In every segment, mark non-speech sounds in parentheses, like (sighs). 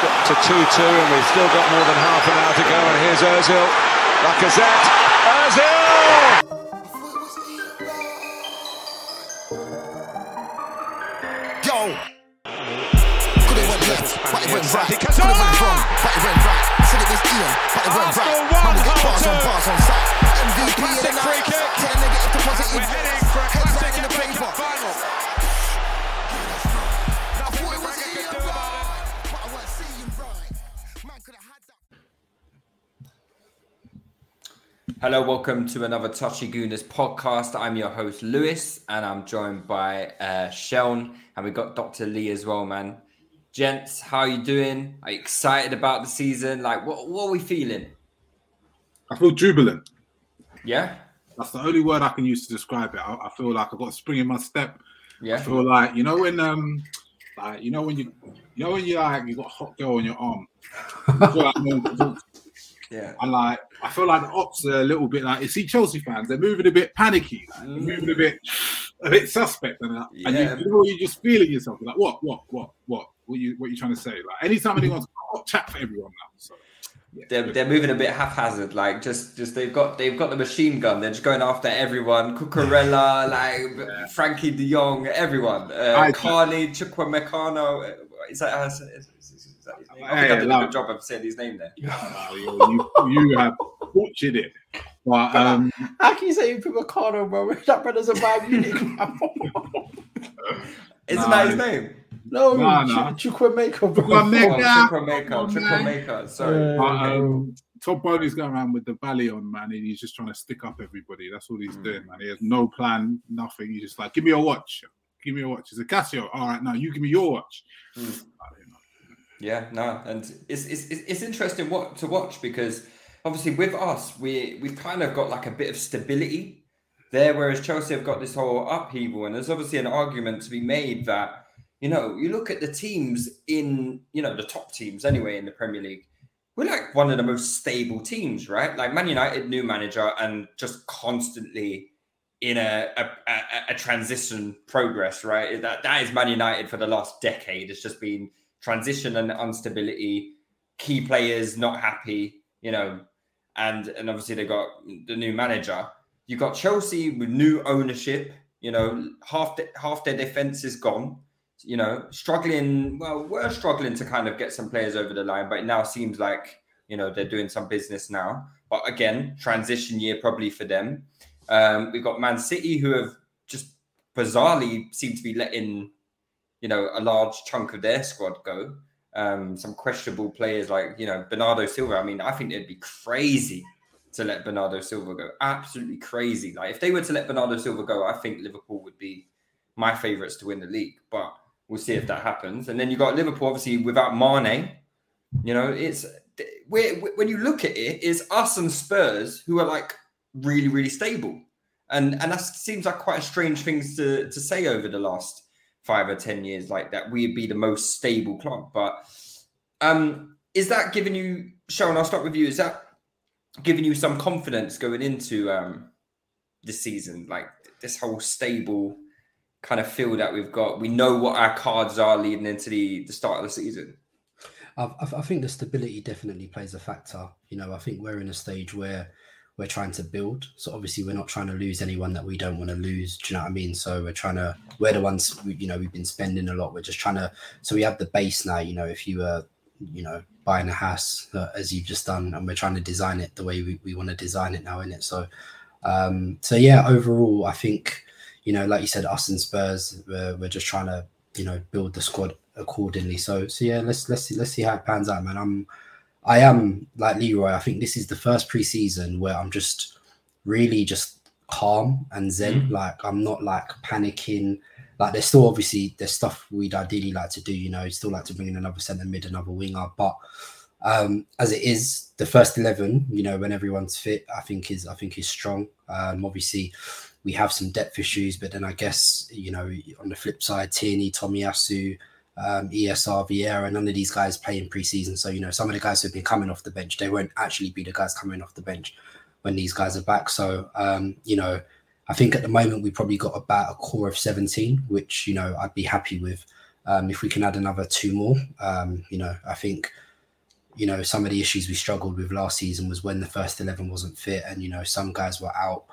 to 2 2, and we've still got more than half an hour to go. And here's Ozil. Lacazette. Ozil! Yo. Could have went left, but it went right. Could have went wrong, but it went right. Said it was Ian, but it went right. Man, we get bars on bars on site. MVP of the night. Turn a negative to positive. We're heading Hello, welcome to another Touchy Gooners podcast. I'm your host Lewis, and I'm joined by uh, Seun, and we got Dr. Lee as well, man. Gents, how are you doing? Are you excited about the season? Like, what what are we feeling? I feel jubilant. Yeah, That's the only word I can use to describe it. I, I feel like I've got a spring in my step. Yeah. I feel like you know when um like you know when you you know when you like you got a hot girl on your arm. (laughs) I feel like I'm- yeah. and like I feel like the ops are a little bit like you see Chelsea fans, they're moving a bit panicky, like, they're moving a bit a bit suspect, and, uh, and Yeah. you, you know you're just feeling yourself like what what what what what you what you trying to say? Like anytime anyone's hot chat for everyone now. So yeah, They're, they're moving a bit haphazard, like just just they've got they've got the machine gun. They're just going after everyone. Cucurella, (laughs) like Frankie De Jong, everyone. Uh, I- Carney, Chukwemecano. uh, Is that, is, is, is that his name? I think Hey, I did a good job of saying his name there. uh, you, you have butchered it. But um, How can you say you put Ricardo, bro? That brother's a Bayern Munich. Isn't Nah, that his name? no, Nah, nah. Ch- Chukwuemeka, bro. Chukwuemeka. Yeah. Chukwuemeka, Chukwuemeka, sorry. but, um, Todd Boehly's going around with the belly on, man, and he's just trying to stick up everybody. That's all he's Mm. doing, man. He has no plan, nothing. He's just like, give me your watch. Give me your watch. It's a Casio. All right, now you give me your watch. Mm. Yeah, no, and it's it's it's it's interesting what to watch because obviously with us we we've kind of got like a bit of stability there, whereas Chelsea have got this whole upheaval, and there's obviously an argument to be made that you know you look at the teams in you know the top teams anyway in the Premier League. We're like one of the most stable teams, right? Like Man United, new manager, and just constantly in a a, a, a transition progress, right? That that is Man United for the last decade. It's just been transition and instability, key players not happy, you know, and and obviously they got the new manager. You got Chelsea with new ownership. You know, half the, half their defense is gone. You know, struggling. Well, we're struggling to kind of get some players over the line, but it now seems like you know they're doing some business now. But again, transition year probably for them. Um, we've got Man City who have just bizarrely seem to be letting you know a large chunk of their squad go. Um, some questionable players like you know Bernardo Silva. I mean, I think it'd be crazy to let Bernardo Silva go. Absolutely crazy. Like if they were to let Bernardo Silva go, I think Liverpool would be my favourites to win the league. But we'll see if that happens. And then you got Liverpool obviously without Mane. You know, it's when you look at it, it's us and Spurs who are like really really stable, and and that seems like quite a strange thing to to say over the last five or ten years like that, we'd be the most stable club. But um, is that giving you, Seun? I'll start with you. Is that giving you some confidence going into um, this season? Like this whole stable kind of feel that we've got. We know what our cards are leading into the the start of the season. I, I think the stability definitely plays a factor. You know, I think we're in a stage where we're trying to build. So obviously, we're not trying to lose anyone that we don't want to lose. Do you know what I mean? So we're trying to. We're the ones. You know, we've been spending a lot. We're just trying to. So we have the base now. You know, if you were, you know, buying a house uh, as you've just done, and we're trying to design it the way we, we want to design it now, in it. So, um, so yeah, overall, I think you know, like you said, us and Spurs, we're, we're just trying to you know build the squad accordingly. So so yeah, let's let's see let's see how it pans out, man. I'm I am like Leroy. I think this is the first preseason where I'm just really just calm and zen. Mm. Like I'm not like panicking. Like there's still obviously there's stuff we'd ideally like to do. You know, still like to bring in another centre mid, another winger, but um, as it is, the first eleven, you know, when everyone's fit, I think is I think is strong. Um, obviously, we have some depth issues, but then I guess you know on the flip side, Tierney, Tomiyasu, um, ESR, Vieira, none of these guys play in preseason. So, you know, some of the guys who've been coming off the bench, they won't actually be the guys coming off the bench when these guys are back. So, um, you know, I think at the moment we probably got about a core of 17, which, you know, I'd be happy with. Um, if we can add another two more, um, you know, I think, you know, some of the issues we struggled with last season was when the first 11 wasn't fit and, you know, some guys were out.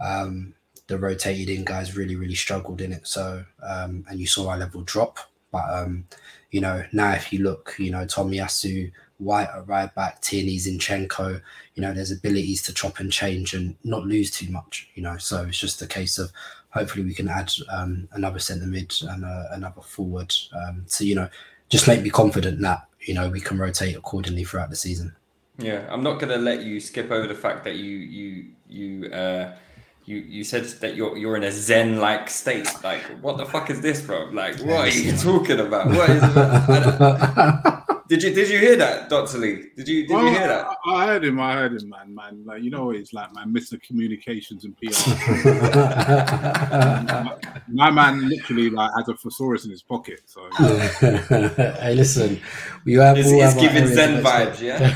Um, the rotated in guys really, really struggled in it. So, um, and you saw our level drop. But um, you know, now if you look, you know, Tomiyasu, White at right back, Tierney, Zinchenko, you know, there's abilities to chop and change and not lose too much, you know. So it's just a case of hopefully we can add um, another centre mid and uh, another forward um, to, you know, just make me confident that, you know, we can rotate accordingly throughout the season. Yeah, I'm not going to let you skip over the fact that you, you, you, uh, you you said that you're you're in a zen like state. Like, what the fuck is this, bro? Like, what are you talking about? What is (laughs) did you did you hear that, Doctor Lee? Did you did well, you hear that? I, I, heard him. I heard him, man. Man, like you know, it's like my Mister Communications and PR. (laughs) my, my, man literally like has a thesaurus in his pocket. So, (laughs) hey, listen, we have. He's, he's giving Zen vibes, yeah.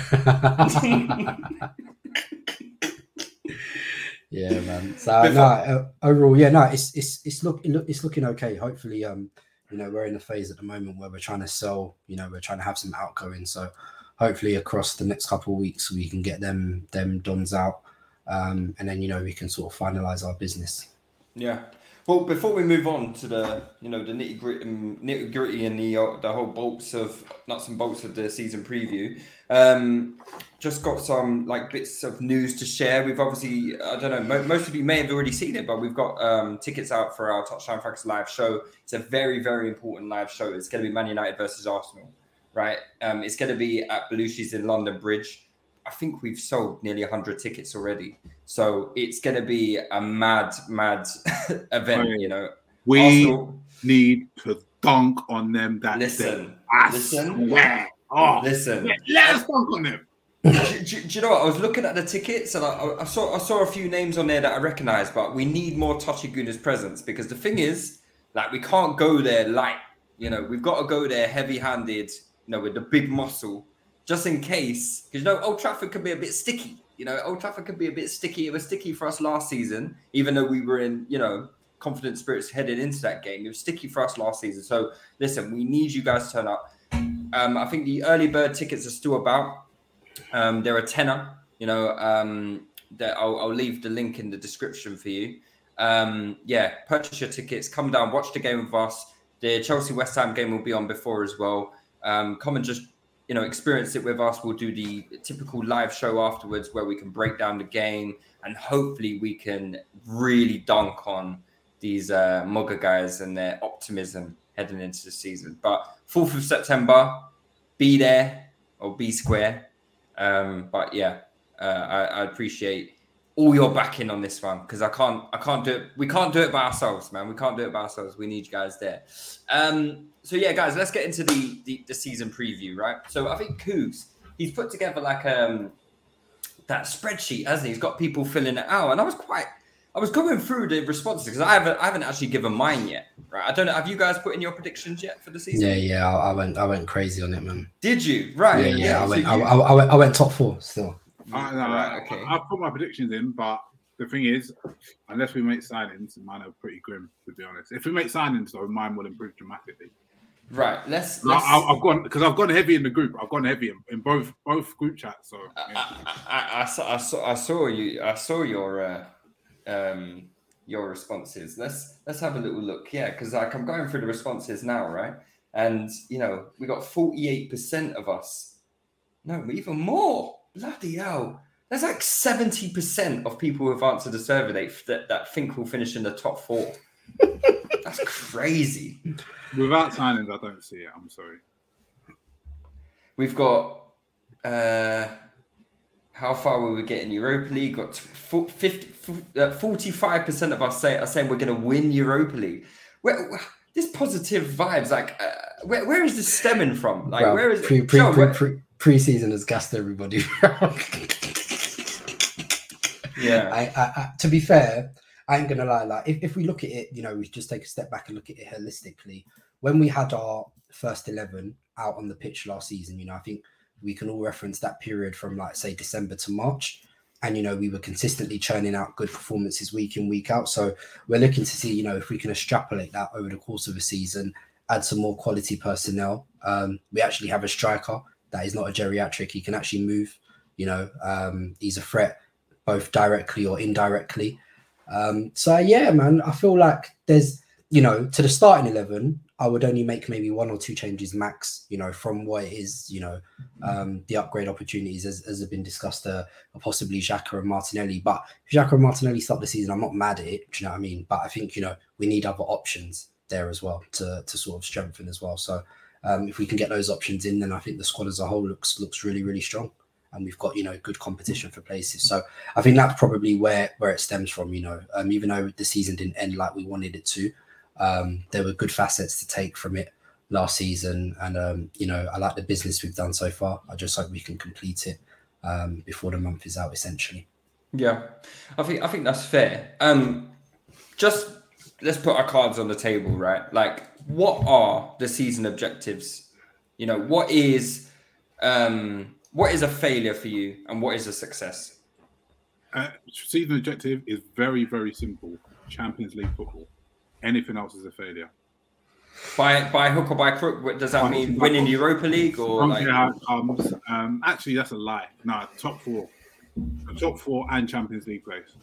Yeah, man. (laughs) So no, uh, overall, yeah, no, it's it's it's look it's looking okay. Hopefully, um, you know, we're in a phase at the moment where we're trying to sell. You know, we're trying to have some outgoing. So hopefully, across the next couple of weeks, we can get them them dons out, um, and then you know we can sort of finalize our business. Yeah. Well, before we move on to the you know the nitty gritty nitty gritty and the uh, the whole bolts of nuts and bolts of the season preview, um, just got some like bits of news to share. We've obviously I don't know mo- most of you may have already seen it, but we've got um, tickets out for our Touchline Fracas live show. It's a very very important live show. It's going to be Man United versus Arsenal, right? Um, it's going to be at Belushi's in London Bridge. I think we've sold nearly 100 tickets already. So it's going to be a mad, mad (laughs) event, you know. We Arsenal, need to dunk on them that listen, day. I listen, swear. Oh, listen. Let us dunk on them. do, do, do, you know what? I was looking at the tickets and I, I, saw I saw a few names on there that I recognise, but we need more Touchy Gooners presence because the thing is, like, we can't go there light. You know, we've got to go there heavy-handed. You know, with the big muscle just in case, because you know Old Trafford could be a bit sticky. You know, Old Trafford could be a bit sticky. It was sticky for us last season, even though we were in, you know, confident spirits headed into that game. It was sticky for us last season. So listen, we need you guys to turn up. Um, I think the early bird tickets are still about. Um, they're a tenner. You know, um, that I'll, I'll leave the link in the description for you. Um, yeah, purchase your tickets. Come down, watch the game with us. The Chelsea West Ham game will be on before as well. Um, come and just you know, experience it with us. We'll do the typical live show afterwards where we can break down the game and hopefully we can really dunk on these uh, Mugger guys and their optimism heading into the season. But 4th of September, be there or be square. Um, but yeah, uh, I, I appreciate all your backing on this one because I can't I can't do it. We can't do it by ourselves, man. We can't do it by ourselves. We need you guys there. Um, so yeah, guys, let's get into the, the, the season preview, right? So I think Coos he's put together like um that spreadsheet, hasn't he? He's got people filling it out, and I was quite I was going through the responses because I haven't I haven't actually given mine yet. Right. I don't know. Have you guys put in your predictions yet for the season? Yeah, yeah. I, I went I went crazy on it, man. Did you? Right. Yeah, yeah. yeah I so went you- I, I, I went I went top four still. I, no, Right, I- okay. I, put my predictions in, but the thing is, unless we make signings, mine are pretty grim to be honest. If we make signings, though, mine will improve dramatically. right. Let's. Like, let's I, I've gone because I've gone heavy in the group. I've gone heavy in, in both both group chats. So yeah. I, I, saw, I saw I saw you I saw your uh, um your responses. Let's let's have a little look. Yeah, because like I'm going through the responses now, right? And you know, we got 48% of us. No, even more. Bloody hell. There's like 70% of people who've answered the survey that, that, that think we'll finish in the top four. (laughs) That's crazy. without signings, I don't see it. I'm sorry. We've got uh how far will we get in Europa League? Got 50, uh, 45% of us say, are saying we're going to win Europa League. Where, where- this positive vibes, like, uh, where, where is this stemming from? Like, Bro, where is pre it? pre pre pre preseason has gassed everybody. (laughs) yeah. I, I, I, to be fair, I ain't gonna lie. Like, if, if we look at it, you know, we just take a step back and look at it holistically. When we had our first eleven out on the pitch last season, you know, I think we can all reference that period from like say December to March, and you know, we were consistently churning out good performances week in week out. So we're looking to see, you know, if we can extrapolate that over the course of a season, add some more quality personnel. Um, we actually have a striker that is not a geriatric; he can actually move. You know, um, he's a threat both directly or indirectly. Um, so yeah, man, I feel like there's, you know, to the starting eleven, I would only make maybe one or two changes max. You know, from what it is, you know, um, the upgrade opportunities as, as have been discussed, uh, are possibly Xhaka and Martinelli. But if Xhaka and Martinelli start the season, I'm not mad at it. Do you know what I mean? But I think you know we need other options there as well to to sort of strengthen as well. So um, if we can get those options in, then I think the squad as a whole looks looks really really strong and we've got you know good competition for places. So I think that's probably where where it stems from. You know, um, even though the season didn't end like we wanted it to, um, there were good facets to take from it last season, and um, you know I like the business we've done so far. I just hope we can complete it um, before the month is out, essentially. Yeah, I think I think that's fair. Um, just let's put our cards on the table, right? Like, what are the season objectives? You know, what is um, what is a failure for you, and what is a success? Uh, season objective is very very simple: Champions League football. Anything else is a failure. By by hook or by crook, what does that mean? hook or by Winning crook. Europa League or like? Um, actually, that's a lie. No, top four, top four, and Champions League place.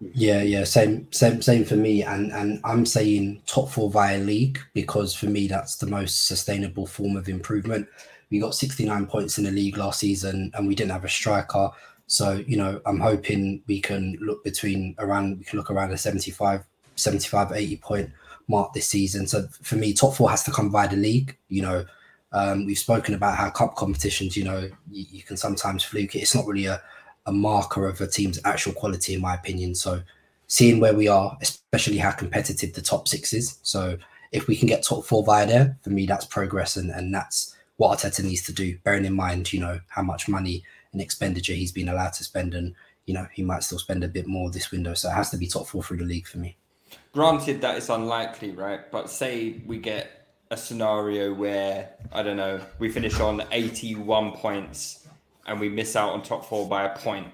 Yeah, yeah, same, same, same for me. And and I'm saying top four via league because for me that's the most sustainable form of improvement. We got 69 points in the league last season, and we didn't have a striker. So you know, I'm hoping we can look between around we can look around a 75, 75, 80 point mark this season. So for me, top four has to come via the league. You know, um, we've spoken about how cup competitions, you know, you, you can sometimes fluke it. It's not really a a marker of a team's actual quality, in my opinion. So, seeing where we are, especially how competitive the top six is. So, if we can get top four via there, for me, that's progress, and, and that's what Arteta needs to do. Bearing in mind, you know, how much money and expenditure he's been allowed to spend, and you know, he might still spend a bit more this window. So, it has to be top four through the league for me. Granted that it's unlikely, right? But say we get a scenario where I don't know, we finish on eighty-one points and we miss out on top four by a point.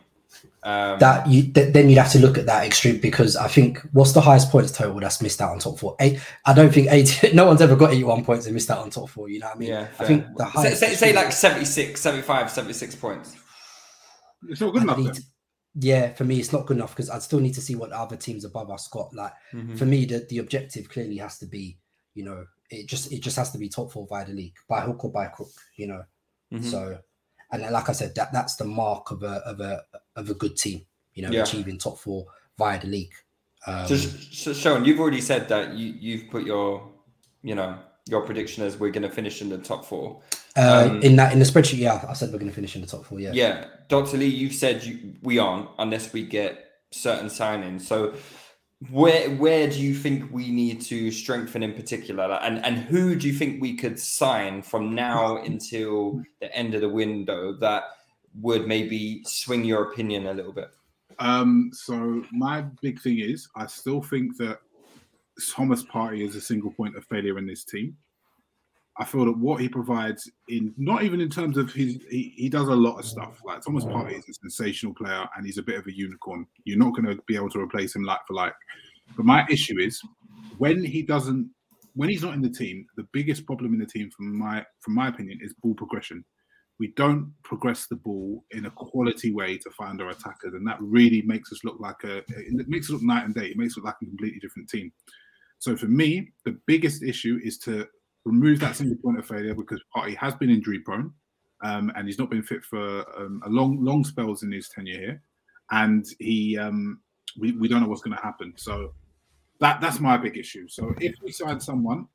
Um, that you th- then you'd have to look at that extreme because I think what's the highest points total that's missed out on top four? Eight. I don't think eight. (laughs) No one's ever got eighty-one points and missed out on top four. You know what I mean? yeah, I think the say, highest. say, say like 76, 75, 76 points. It's not good I enough. need to- yeah, for me, it's not good enough because I'd still need to see what other teams above us got. Like Mhm. for me, the, the objective clearly has to be, you know, it just it just has to be top four via the league by hook or by crook, you know. Mhm. So, and then, like I said, that that's the mark of a of a of a good team, you know, Yeah. achieving top four via the league. Um, So, so Seun, you've already said that you you've put your, you know, your prediction as we're going to finish in the top four. uh, um, in that in the spreadsheet, yeah, I said we're going to finish in the top four. Yeah. Yeah, Dr. Lee, you've said you, we aren't unless we get certain signings. So, where where do you think we need to strengthen in particular, and and who do you think we could sign from now until the end of the window that would maybe swing your opinion a little bit? Um, so my big thing is, I still think that Thomas Partey is a single point of failure in this team. I feel that what he provides in not even in terms of his he, he does a lot of stuff. Like Thomas mm. Partey is a sensational player and he's a bit of a unicorn. You're not going to be able to replace him like for like. But my issue is when he doesn't when he's not in the team, the biggest problem in the team from my from my opinion is ball progression. We don't progress the ball in a quality way to find our attackers, and that really makes us look like a it makes us look night and day. It makes us look like a completely different team. So for me, the biggest issue is to remove that single point of failure because Partey has been injury prone um, and he's not been fit for um, a long, long spells in his tenure here. And he, um, we, we don't know what's going to happen. So that that's my big issue. So if we sign someone,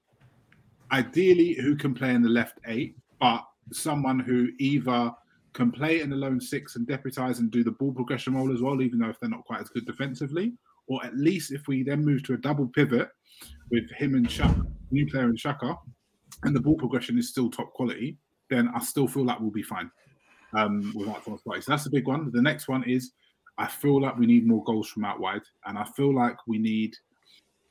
ideally who can play in the left eight, but someone who either can play in the lone six and deputize and do the ball progression role as well, even though if they're not quite as good defensively, or at least if we then move to a double pivot with him and Xhaka, new player and Xhaka, and the ball progression is still top quality, then I still feel like we'll be fine um, without Partey. So that's the big one. The next one is I feel like we need more goals from out wide, and I feel like we need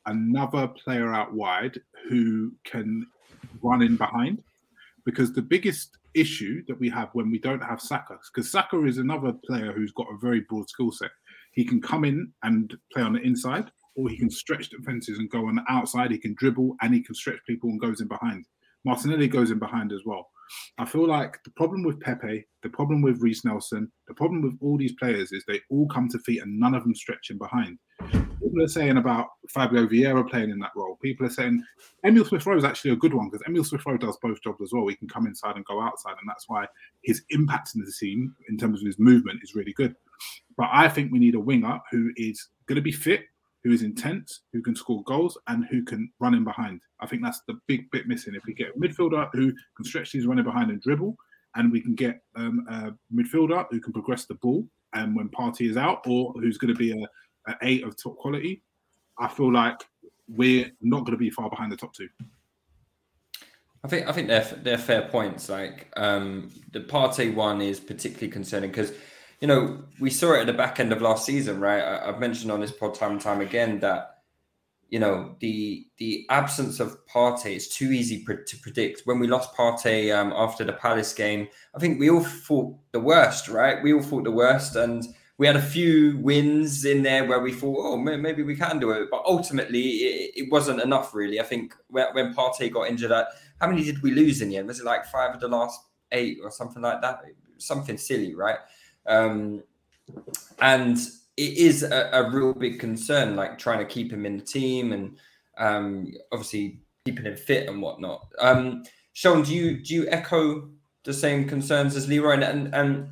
another player out wide who can run in behind. Because the biggest issue that we have when we don't have Saka, because Saka is another player who's got a very broad skill set. He can come in and play on the inside, or he can stretch defenses and go on the outside. He can dribble and he can stretch people and goes in behind. Martinelli goes in behind as well. I feel like the problem with Pepe, the problem with Reiss Nelson, the problem with all these players is they all come to feet and none of them stretching behind. People are saying about Fabio Vieira playing in that role. People are saying Emil Smith Rowe is actually a good one because Emil Smith Rowe does both jobs as well. He can come inside and go outside, and that's why his impact in the team in terms of his movement is really good. But I think we need a winger who is going to be fit, who is intense, who can score goals, and who can run in behind. I think that's the big bit missing. If we get a midfielder who can stretch these running behind and dribble, and we can get um, a midfielder who can progress the ball, and when Partey is out, or who's going to be a, a eight of top quality, I feel like we're not going to be far behind the top two. I think I think they're they're fair points. Like um, the Partey one is particularly concerning because you know, we saw it at the back end of last season, right? I, have mentioned on this pod time and time again that you know the the absence of Partey is too easy to predict. When we lost Partey um, after the Palace game, I think we all thought the worst, right? We all thought the worst, and we had a few wins in there where we thought, oh, maybe we can do it, but ultimately it, it wasn't enough, really. I think when, when Partey got injured, at how many did we lose in the end? Was it like five of the last eight or something like that? Something silly, right? Um, and it is a, a, real big concern, like trying to keep him in the team and um, obviously keeping him fit and whatnot. Um, Seun, do you do you echo the same concerns as Leroy? And, and,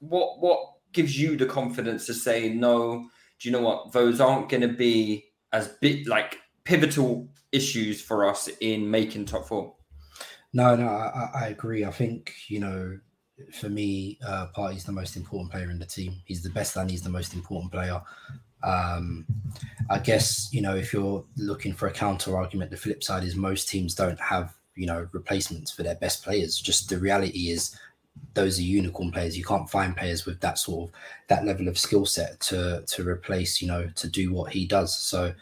what what gives you the confidence to say no? Do you know what those aren't going to be as bit like pivotal issues for us in making top four? No, no, I, I agree. I think you know for me, uh, Partey's the most important player in the team. He's the best and he's the most important player. Um, I guess you know if you're looking for a counter argument, the flip side is most teams don't have you know replacements for their best players. Just the reality is those are unicorn players. You can't find players with that sort of that level of skill set to to replace you know to do what he does. So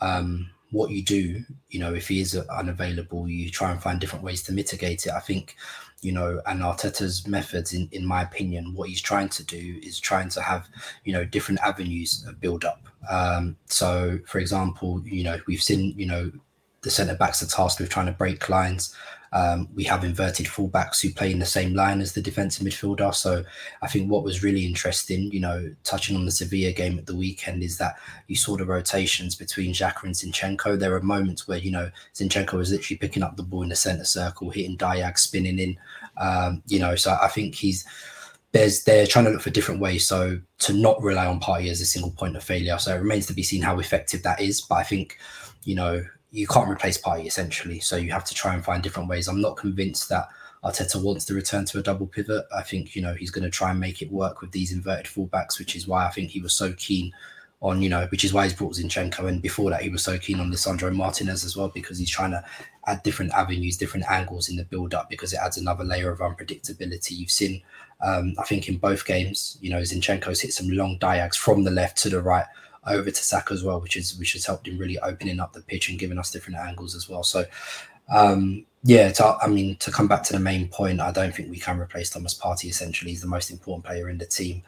um, what you do, you know, if he is unavailable, you try and find different ways to mitigate it. I think you know, and Arteta's methods, in, in my opinion, what he's trying to do is trying to have, you know, different avenues build up. Um, so, for example, you know, we've seen, you know, the centre backs are tasked with trying to break lines. Um, we have inverted fullbacks who play in the same line as the defensive midfielder. So I think what was really interesting, you know, touching on the Sevilla game at the weekend, is that you saw the rotations between Xhaka and Zinchenko. There were moments where, you know, Zinchenko was literally picking up the ball in the centre circle, hitting Diag, spinning in. Um, you know, so I think he's there's they're trying to look for different ways so to not rely on Partey as a single point of failure so it remains to be seen how effective that is but i think you know you can't replace Partey essentially. So you have to try and find different ways. I'm not convinced that Arteta wants to return to a double pivot. I think you know he's going to try and make it work with these inverted fullbacks, which is why I think he was so keen on you know, which is why he's brought Zinchenko, and before that he was so keen on Lisandro Martinez as well because he's trying to add different avenues, different angles in the build up because it adds another layer of unpredictability. You've seen, um, I think, in both games, you know, Zinchenko's hit some long diags from the left to the right over to Saka as well, which is which has helped him really opening up the pitch and giving us different angles as well. So, um, yeah, to, I mean, to come back to the main point, I don't think we can replace Thomas Partey. Essentially, he's the most important player in the team,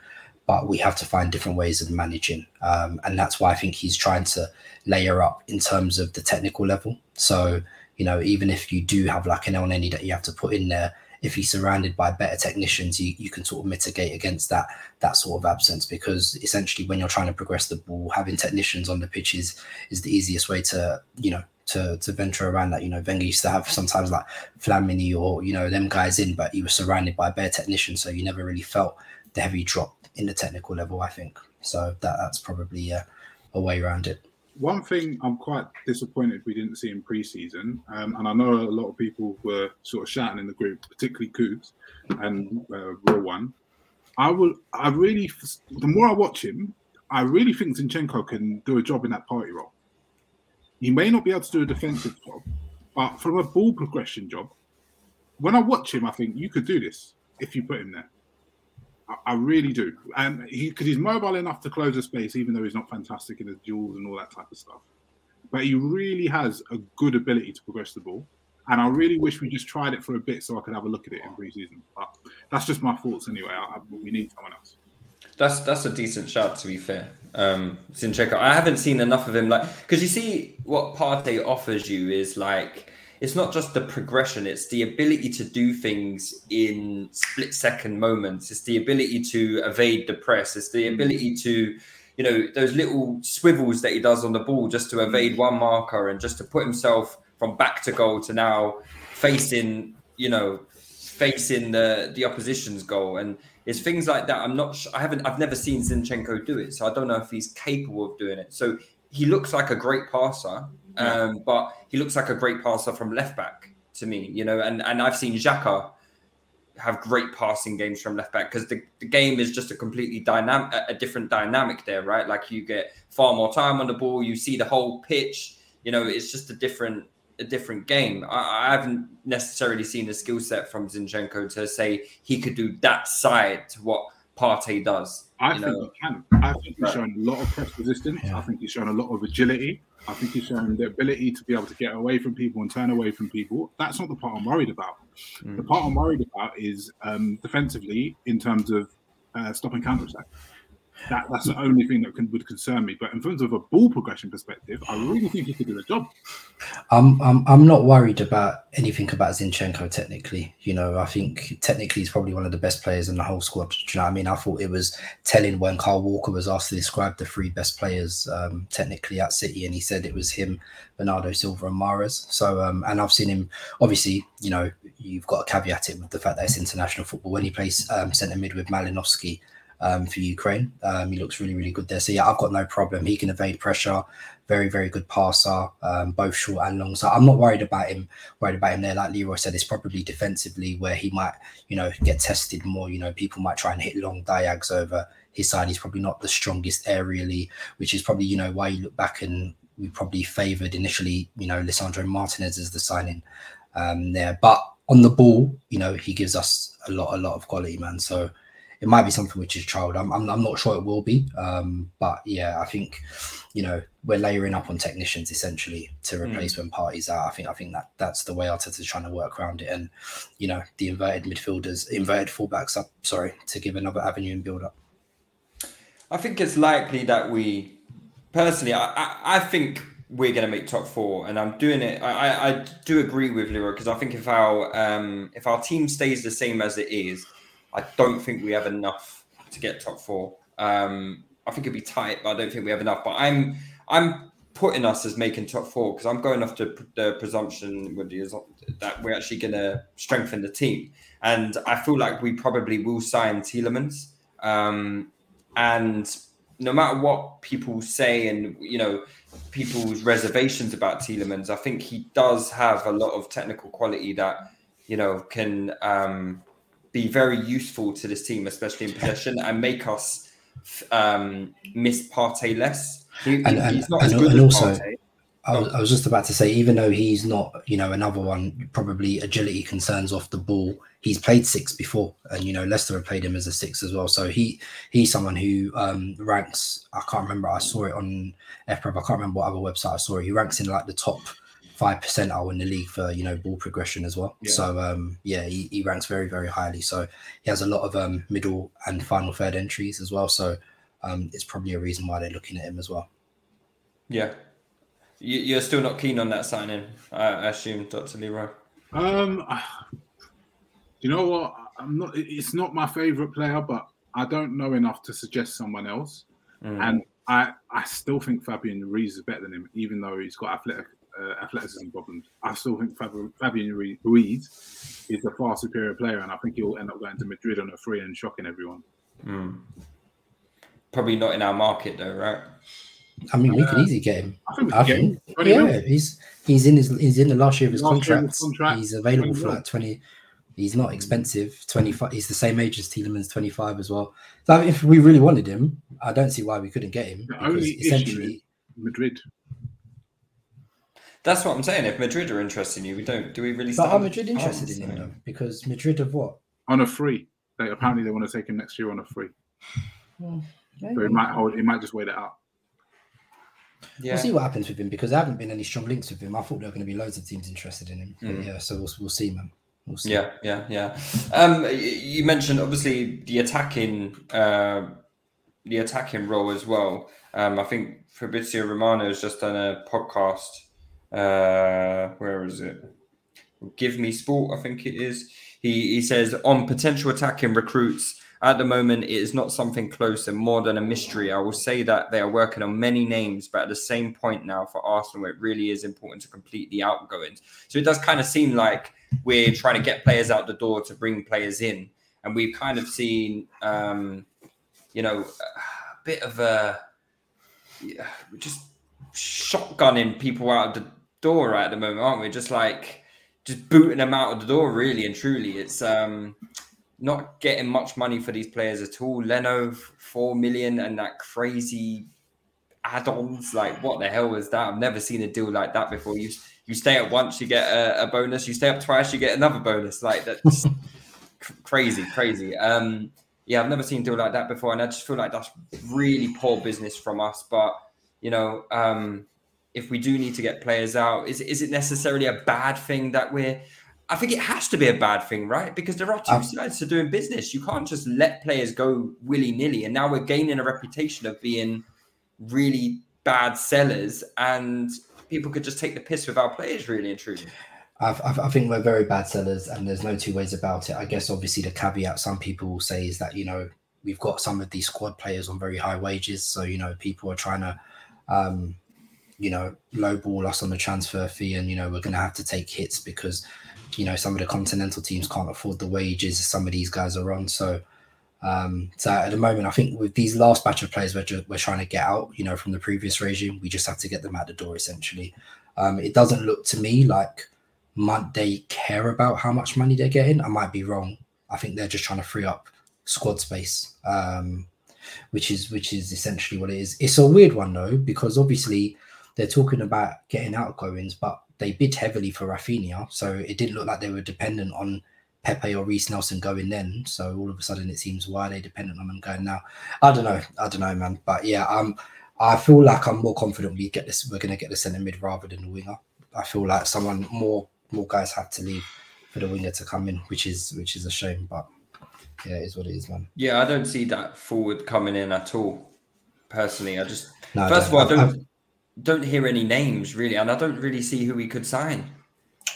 but we have to find different ways of managing, um, and that's why I think he's trying to layer up in terms of the technical level. So, you know, even if you do have like an El Elneny that you have to put in there, if he's surrounded by better technicians, you, you can sort of mitigate against that that sort of absence because essentially when you're trying to progress the ball, having technicians on the pitch is, is the easiest way to, you know, to to venture around that. You know, Wenger used to have sometimes like Flamini or, you know, them guys in, but he was surrounded by better technicians. So you never really felt the heavy drop in the technical level, I think. So that that's probably a, a way around it one thing I'm quite disappointed we didn't see in preseason, um, and I know a lot of people were sort of shouting in the group, particularly Coots and uh, Real One. I will. I really, the more I watch him, I really think Zinchenko can do a job in that Partey role. He may not be able to do a defensive job, but from a ball progression job, when I watch him, I think you could do this if you put him there. I, really do. And he because he's mobile enough to close a space, even though he's not fantastic in his duels and all that type of stuff. But he really has a good ability to progress the ball. And I really wish we just tried it for a bit so I could have a look at it in preseason. But that's just my thoughts anyway. I, I, we need someone else. That's that's a decent shot to be fair. Um Zinchenko. I haven't seen enough of him like because you see what Partey offers you is like it's not just the progression, it's the ability to do things in split second moments. It's the ability to evade the press. It's the mm. ability to, you know, those little swivels that he does on the ball just to evade mm. one marker and just to put himself from back to goal to now facing, you know, facing the the opposition's goal. And it's things like that. I'm not. I haven't. I've never seen Zinchenko do it, so I don't know if he's capable of doing it. So he looks like a great passer, um, but he looks like a great passer from left back to me, you know. And and I've seen Xhaka have great passing games from left back because the, the game is just a completely dynamic, a different dynamic there, right? Like you get far more time on the ball, you see the whole pitch. You know, it's just a different a different game. I, I haven't necessarily seen the skill set from Zinchenko to say he could do that side to what Partey does. I think know? he can. I think he's shown a lot of press resistance. Yeah. I think he's shown a lot of agility. I think he's shown the ability to be able to get away from people and turn away from people. That's not the part I'm worried about. Mm. The part I'm worried about is um, defensively in terms of uh, stopping counter attack. That, that's the only thing that can, would concern me. But in terms of a ball progression perspective, I really think he could do the job. I'm, I'm, I'm not worried about anything about Zinchenko technically. You know, I think technically he's probably one of the best players in the whole squad. Do you know what I mean? I thought it was telling when Kyle Walker was asked to describe the three best players um, technically at City, and he said it was him, Bernardo Silva, and Mahrez. So, um, and I've seen him, obviously, you know, you've got to caveat it with the fact that it's international football. When he plays um, centre mid with Malinovskyi, um, for Ukraine. Um, he looks really, really good there. So yeah, I've got no problem. He can evade pressure. Very, very good passer, um, both short and long. So I'm not worried about him. Worried about him there. Like Leroy said, it's probably defensively where he might, you know, get tested more. You know, people might try and hit long diags over his side. He's probably not the strongest aerially, which is probably you know why you look back and we probably favoured initially, you know, Lisandro Martinez as the signing um, there. But on the ball, you know, he gives us a lot, a lot of quality, man. So it might be something which is trialed. I'm, I'm, I'm not sure it will be, um, but yeah, I think you know we're layering up on technicians essentially to hmm. replace mm. when Partey's out. I think I think that that's the way Arteta's trying to work around it, and you know the inverted midfielders, inverted fullbacks up. Sorry, to give another avenue and build up. I think it's likely that we, personally, I, I, I think we're going to make top four, and I'm doing it. I, I do agree with Lira because I think if our um, if our team stays the same as it is, I don't think we have enough to get top four. Um, I think it'd be tight, but I don't think we have enough. But I'm I'm putting us as making top four because I'm going off the, the presumption that we're actually going to strengthen the team, and I feel like we probably will sign Tielemans. Um, and no matter what people say, and you know people's reservations about Tielemans, I think he does have a lot of technical quality that you know can um, be very useful to this team, especially in possession, and make us um, miss Partey less. He, and, and, he's not and, as good and as also, I was, I was just about to say, even though he's not, you know, another one, probably agility concerns off the ball. He's played six before, and you know Leicester have played him as a six as well. So he he's someone who um, ranks. I can't remember. I saw it on FBref. I can't remember what other website I saw it. He ranks in like the top five percentile in the league for you know ball progression as well. Yeah. So um, yeah, he, he ranks very very highly. So he has a lot of um, middle and final third entries as well. So um, it's probably a reason why they're looking at him as well. Yeah. You, you're still not keen on that signing, I, I assume, Dr. Leroy. Um, you know what? I'm not. It's not my favorite player, but I don't know enough to suggest someone else. Mm. And I, I still think Fabian Ruiz is better than him, even though he's got athletic uh, athleticism problems. I still think Fab- Fabian Ru- Ruiz is a far superior player, and I think he'll end up going to Madrid on a free and shocking everyone. Mm. Probably not in our market, though, right? I mean, we Uh, can easily get him. I think we I can get him. think, 20 yeah, mil. he's he's in his he's in the last year of his Last of contract. contract, He's available 20 for mil. like twenty. He's not expensive. Twenty five. He's the same age as Tielemans, twenty five as well. So if we really wanted him, I don't see why we couldn't get him. The because only issue essentially, is Madrid. That's what I'm saying. If Madrid are interested in you, we don't. Do we really? but are Madrid interested in him though? Because Madrid have what? on a free. They, apparently, they want to take him next year on a free. So Maybe. he might hold. He might just wait it out. Yeah. We'll see what happens with him because there haven't been any strong links with him. I thought there were going to be loads of teams interested in him. Mm. yeah, so we'll, we'll see, man. We'll see. Yeah, yeah, yeah. Um, you mentioned obviously the attacking, uh, the attacking role as well. Um, I think Fabrizio Romano has just done a podcast. Uh, where is it? Give Me Sport, I think it is. He he says on potential attacking recruits. At the moment, it is not something close and more than a mystery. I will say that they are working on many names, but at the same point now for Arsenal, it really is important to complete the outgoings. So it does kind of seem like we're trying to get players out the door to bring players in, and we've kind of seen, um, you know, a bit of a just shotgunning people out of the door right at the moment, aren't we? Just like just booting them out of the door, really and truly. It's um not getting much money for these players at all. Leno four million and that crazy add-ons. Like what the hell was that? I've never seen a deal like that before. You you stay up once, you get a, a bonus. You stay up twice, you get another bonus. Like that's (laughs) crazy, crazy. Um, yeah, I've never seen a deal like that before, and I just feel like that's really poor business from us. But you know, um, if we do need to get players out, is is it necessarily a bad thing that we're? I think it has to be a bad thing, right? Because there are two sides to doing business. You can't just let players go willy nilly, and now we're gaining a reputation of being really bad sellers, and people could just take the piss with our players, really and truly. I've, I've, I think we're very bad sellers, and there's no two ways about it. I guess obviously the caveat some people will say is that you know we've got some of these squad players on very high wages, so you know people are trying to, um, you know, lowball us on the transfer fee, and you know we're going to have to take hits because you know some of the continental teams can't afford the wages some of these guys are on. So, um, so at the moment, I think with these last batch of players we're we're trying to get out, you know, from the previous regime, we just have to get them out the door essentially. Um, it doesn't look to me like mon- they care about how much money they're getting. I might be wrong. I think they're just trying to free up squad space, um, which is which is essentially what it is. It's a weird one though because obviously they're talking about getting outgoings, but they bid heavily for Rafinha, so it didn't look like they were dependent on Pepe or Reiss Nelson going then. So all of a sudden it seems why are they dependent on them going now? I don't know. I don't know, man. But yeah, um, I feel like I'm more confident we get this. We're gonna get the centre mid rather than the winger. I feel like someone more more guys have to leave for the winger to come in, which is which is a shame. But yeah, it is what it is, man. Yeah, I don't see that forward coming in at all. Personally, I just No, I first of don't. all, I don't don't hear any names really, and I don't really see who we could sign.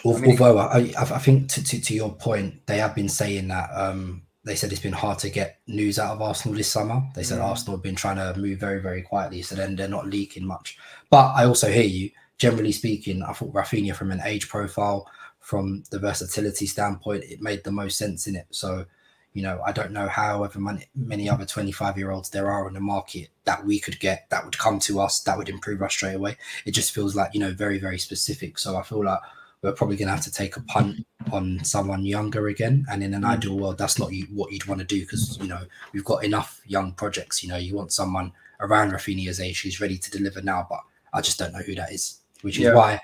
Al- I mean- Although I, I, think to, to, to your point, they have been saying that um, they said it's been hard to get news out of Arsenal this summer. They said Mm. Arsenal have been trying to move very, very quietly, so then they're not leaking much. But I also hear you. Generally speaking, I thought Rafinha from an age profile, from the versatility standpoint, it made the most sense in it. So, you know, I don't know however many, many other 25 year olds there are on the market that we could get that would come to us that would improve us straight away. It just feels like, you know, very, very specific. So I feel like we're probably going to have to take a punt on someone younger again. And in an Mm. ideal world, that's not you, what you'd want to do because, you know, we've got enough young projects. You know, you want someone around Rafinha's age who's ready to deliver now, but I just don't know who that is. which is Yeah. why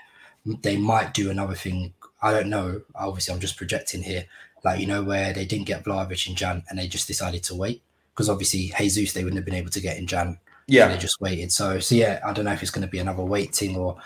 they might do another thing. I don't know. Obviously, I'm just projecting here. Like you know where they didn't get Vlahovic in Jan and they just decided to wait because obviously Jesus they wouldn't have been able to get in Jan. Yeah. they just waited. So so yeah, I don't know if it's going to be another waiting or.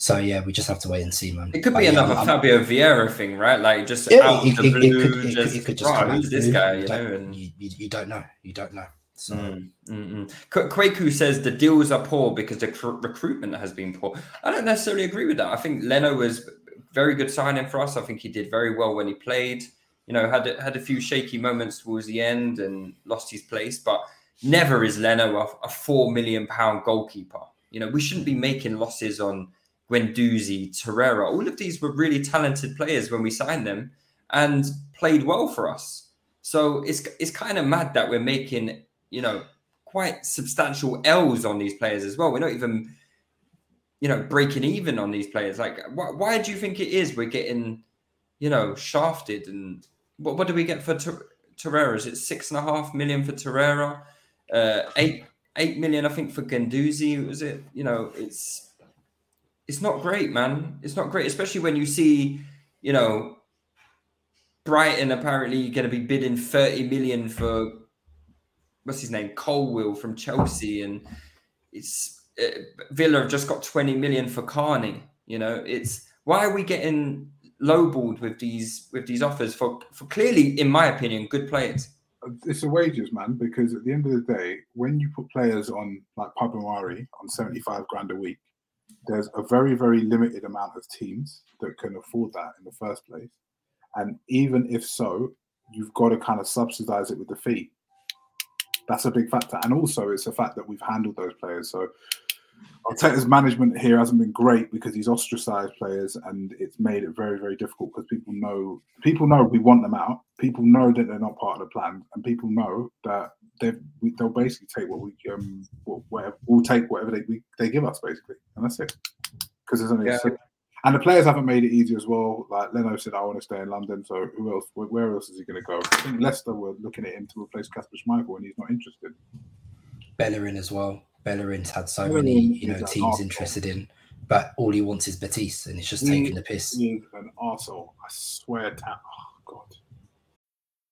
So yeah, we just have to wait and see, man. It could But be yeah, another I'm- Fabio Vieira thing, right? Like just Yeah, out it, of the it- blue, it, could, just, it could just out who's this blue. guy? You You know, and you, you, you don't know. You don't know. So Mm, mm, mm. Kwaku says the deals are poor because the cr- recruitment has been poor. I don't necessarily agree with that. I think Leno was very good signing for us. I think he did very well when he played. You know, had had a few shaky moments towards the end and lost his place, but never is Leno a, a four million pound goalkeeper. You know, we shouldn't be making losses on Guendouzi, Torreira. All of these were really talented players when we signed them and played well for us. So it's it's kind of mad that we're making you know quite substantial L's on these players as well. We're not even you know breaking even on these players. Like why, why do you think it is we're getting you know shafted and what what do we get for Tor- Torreira? Is it six and a half million for Torreira? Uh, eight eight million I think for Guendouzi. Was it you know it's it's not great, man. It's not great, especially when you see you know Brighton apparently going to be bidding 30 million for what's his name, Colwill from Chelsea, and it's uh, Villa have just got 20 million for Carney. You know, it's why are we getting lowballed with these with these offers for for clearly, in my opinion, good players. It's the wages, man, because at the end of the day, when you put players on like Pablo Mari on 75 grand a week, there's a very, very limited amount of teams that can afford that in the first place. And even if so, you've got to kind of subsidize it with the fee. That's a big factor. And also, it's a fact that we've handled those players. So, Arteta's management here hasn't been great because he's ostracized players and it's made it very, very difficult because people know people know we want them out. People know that they're not part of the plan, and people know that they they'll basically take what we um whatever we'll take whatever they we, they give us basically, and that's it. Because there's only Yeah. six. and the players haven't made it easy as well. Like Leno said, I want to stay in London. So who else? Where, where else is he going to go? I think Leicester were looking at him to replace Kasper Schmeichel, and he's not interested. Bellerin as well. Bellerin's had so many, you know, teams interested in, but all he wants is Betis, and it's just taking the piss. is an arsehole. I swear to oh god.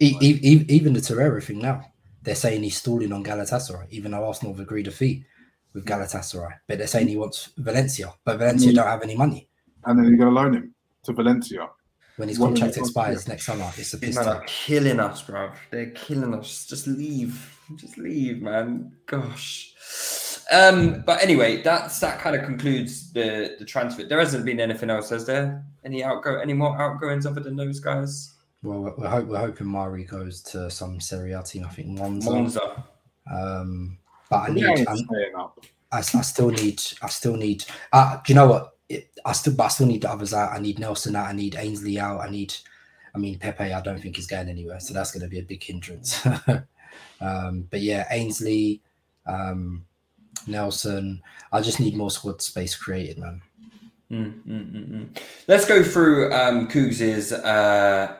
E- e- even the Torreira thing now, they're saying he's stalling on Galatasaray, even though Arsenal have agreed a fee with Galatasaray. But they're saying he wants Valencia, but Valencia Mm. don't have any money. And then you're going to loan him to Valencia When his contract was- expires next summer, it's a These piss men are killing us, bro. They're killing us. Just leave. Just leave, man. Gosh. Um, but anyway, that's that kind of concludes the the transfer. There hasn't been anything else, has there? Any outgo any more outgoings other than those guys? Well, we're, we're, hope, we're hoping Mari goes to some Serie A team. I think Monza. Monza. Um, but I need. it's I'm- staying up. I, I still need. I still need. Uh, do you know what? It, I still. But I still need the others out. I need Nelson out. I need Ainsley out. I need. I mean, Pepe. I don't think he's going anywhere, so that's going to be a big hindrance. (laughs) um, but yeah, Ainsley, um, Nelson. I just need more squad space created, man. Mm, mm, mm, mm. Let's go through um, Cougs's uh,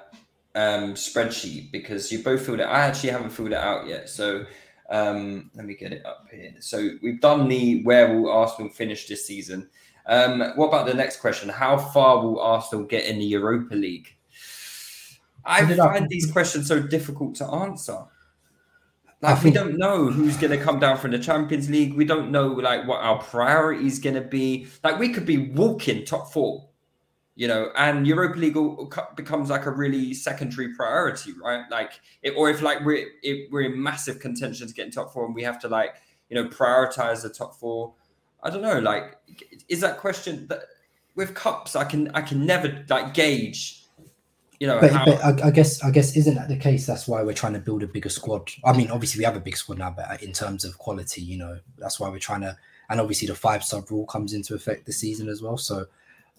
um, spreadsheet because you both filled it. I actually haven't filled it out yet, so um, let me get it up here. So we've done the where will Arsenal finish this season. Um, what about the next question? How far will Arsenal get in the Europa League? I Put it up. find these questions so difficult to answer. Like we don't know who's going to come down from the Champions League. We don't know like what our priority is going to be. Like we could be walking top four, you know, and Europa League becomes like a really secondary priority, right? Like, it, or if like we're if we're in massive contention to get in top four and we have to like you know prioritize the top four. I don't know. Like, is that question that with cups? I can I can never like gauge. You know, But, how, but I, I guess I guess isn't that the case? That's why we're trying to build a bigger squad. I mean, obviously we have a big squad now, but in terms of quality, you know, that's why we're trying to and obviously the five sub rule comes into effect this season as well. So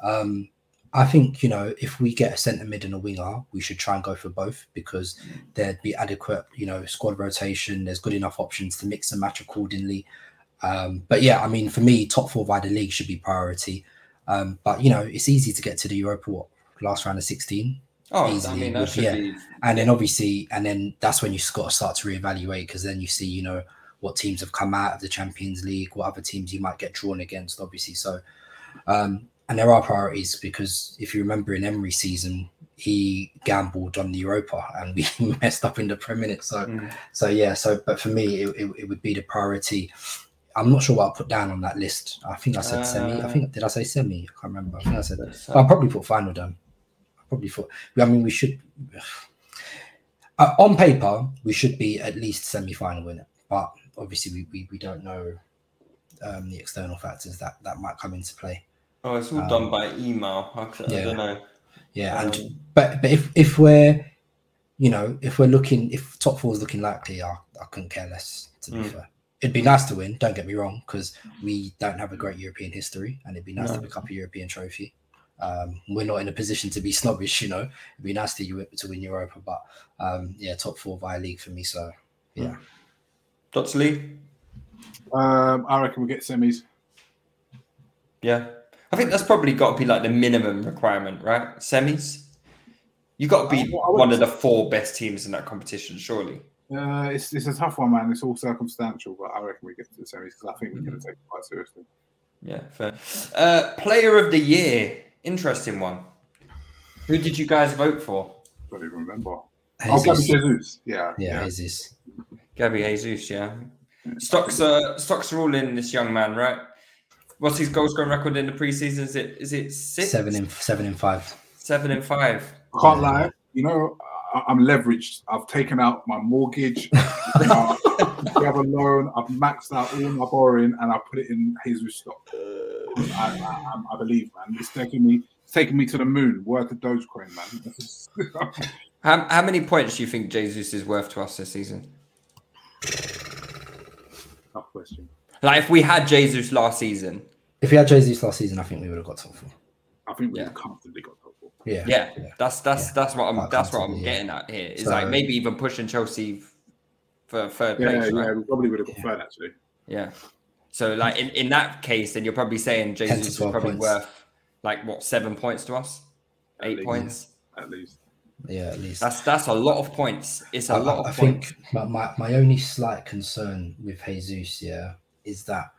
um, I think you know if we get a centre mid and a winger, we should try and go for both because there'd be adequate you know squad rotation. There's good enough options to mix and match accordingly. Um, but yeah, I mean for me, top four by the league should be priority. Um, but you know it's easy to get to the Europa what, last round of sixteen. Oh, easily I mean, that should yeah. be. And then obviously, and then that's when you've got to start to reevaluate because then you see, you know, what teams have come out of the Champions League, what other teams you might get drawn against, obviously. So, um, and there are priorities because if you remember in Emery season, he gambled on the Europa and we (laughs) messed up in the Premier Minute. So, Mm. so yeah. So, but for me, it, it, it would be the priority. I'm not sure what I put down on that list. I think I said semi. I Uh, think did I say semi? I can't remember. I think I said. so. I'll probably put final down. I probably thought. I mean, we should. (sighs) Uh, on paper, we should be at least semi-final winner, but obviously we, we, we don't know um, the external factors that that might come into play. Oh, it's all Um, done by email. I, c- I yeah. don't know. Yeah, Um, and but but if if we're you know if we're looking if top four is looking likely, I, I couldn't care less. To be Mm. fair, it'd be nice to win. Don't get me wrong, because we don't have a great European history, and it'd be nice to No. pick up a European trophy. Um, we're not in a position to be (laughs) snobbish, you know. It'd be nice to you to win Europa, but um, yeah, top four via league for me. So yeah, Dr. Lee? Um, I reckon we get semis. Yeah. I think that's probably got to be like the minimum requirement, right? Semis? you got to be I- I one of the four best teams in that competition, surely. Uh, it's, it's a tough one, man. It's all circumstantial, but I reckon we get to the semis because I think we're going to take it quite seriously. Yeah, fair. Uh, player of the year. Interesting one. Who did you guys vote for? Don't even remember. Oh, Jesus. Gabby Jesus. Yeah. yeah, is this? Gabby Jesus, yeah. Stocks are stocks are all in this young man, right? What's his goal scoring record in the preseason? Is it is it six? Seven in seven in five. Seven and five. Can't lie. You know, I, I'm leveraged. I've taken out my mortgage. uh, (laughs) I have a loan. I've maxed out all my borrowing, and I put it in Jesus stock. I, I, I, I believe, man. It's taking me, it's taking me to the moon. Worth to Dogecoin, man. (laughs) How, how many points do you think Jesus is worth to us this season? Tough question. Like if we had Jesus last season, If we had Jesus last season, I think we would have got top four. I think we Yeah. comfortably got top four. Yeah, yeah, that's that's Yeah. that's what I'm Quite that's what I'm yeah. getting at here. Is So- like maybe even pushing Chelsea for third Yeah, place, yeah, right? we probably would have got third actually. Yeah. So like in, in that case, then you're probably saying Jesus is probably points. worth like what seven points to us, At eight least. points. At least. Yeah, at least. That's that's a lot of points. It's a I, lot I of think points. my, my, my only slight concern with Jesus, yeah, is that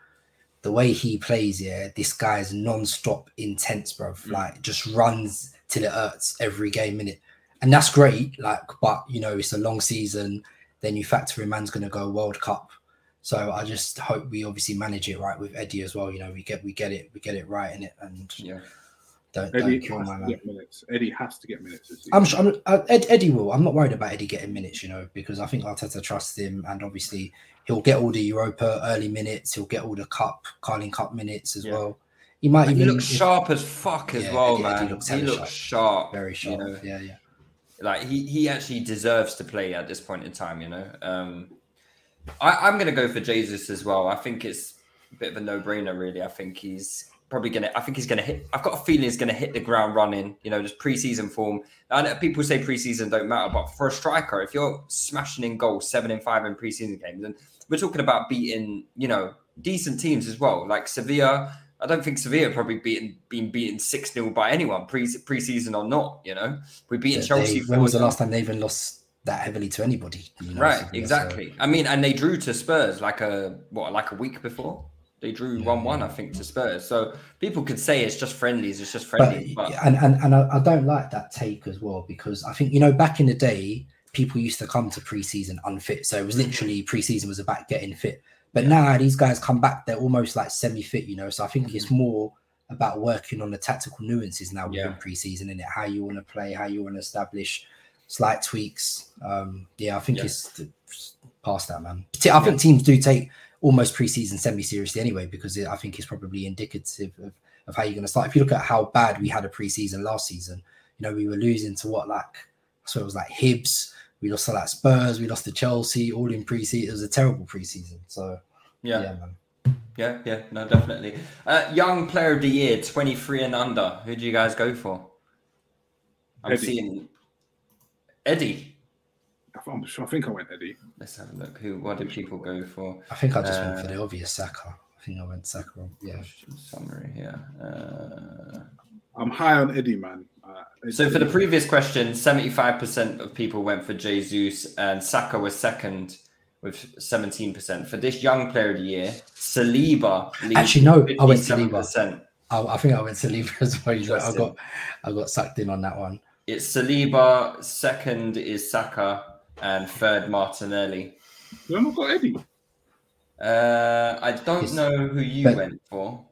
the way he plays, yeah, this guy's non-stop intense, bro. Mm. Like just runs till it hurts every game minute. And that's great, like, but you know, it's a long season. Then you factor in man's gonna go World Cup. So I just hope we obviously manage it right with Eddie as well. You know, we get we get it, we get it right in it and Yeah. Don't, Eddie don't kill has my to man. get minutes. Eddie has to get minutes. I'm, sure- I'm uh, Ed, Eddie will. I'm not worried about Eddie getting minutes, you know, because I think Arteta trusts him, and obviously he'll get all the Europa early minutes. He'll get all the Cup, Carling Cup minutes as Yeah. well. He might And he even looks if- sharp as fuck as Yeah, well, Eddie- Eddie man. looks he looks sharp. very you sharp. know? Yeah, yeah. Like he he actually deserves to play at this point in time. You know. Um, I, I'm going to go for Jesus as well. I think it's a bit of a no-brainer, really. I think he's probably going to. I think he's going to hit. I've got a feeling he's going to hit the ground running. You know, just preseason form. I know people say preseason don't matter, but for a striker, if you're smashing in goals, seven and five in preseason games, and we're talking about beating, you know, decent teams as well, like Sevilla. I don't think Sevilla probably beaten been beaten six 0 by anyone pre preseason or not. You know, we beaten They- Chelsea. when was the last time they even lost that heavily to anybody? you know, Right, Sevilla, so- exactly. I mean, and they drew to Spurs like a what, like a week before. They drew one one, I think, to Spurs. So people could say it's just friendlies. It's just but, friendlies, but, and and, and I, I don't like that take as well because I think you know back in the day people used to come to preseason unfit, so it was literally preseason was about getting fit. But now these guys come back, they're almost like semi-fit, you know. So I think it's more about working on the tactical nuances now within Yeah. preseason and it how you want to play, how you want to establish slight tweaks. Um, yeah, I think Yeah. it's it's past that, man. I think teams do take almost preseason semi seriously anyway because it, I think it's probably indicative of, of how you're going to start. If you look at how bad we had a preseason last season, you know, we were losing to what like so it was like Hibs, we lost to like Spurs, we lost to Chelsea, all in preseason. It was a terrible preseason. So yeah, yeah, man. Yeah, yeah, no, definitely. Uh, young player of the year, 23 and under. Who do you guys go for? I'm Eddie. seeing Eddie. I'm sure, I think I went Eddie. Let's have a look. Who? What did people go for? I think I just went for Uh, the obvious Saka. I think I went Saka. Yeah. Summary here. Uh, I'm high on Eddie, man. Uh, so for the previous question, 75% of people went for Jesus, and Saka was second with 17%. For this young player of the year, Saliba Actually, no, I went Saliba. I, I think I went Saliba as well. I got I got sucked in on that one. It's Saliba, second is Saka, and third Martinelli. You haven't got Eddie. Uh, I don't It's- know who you but- went for.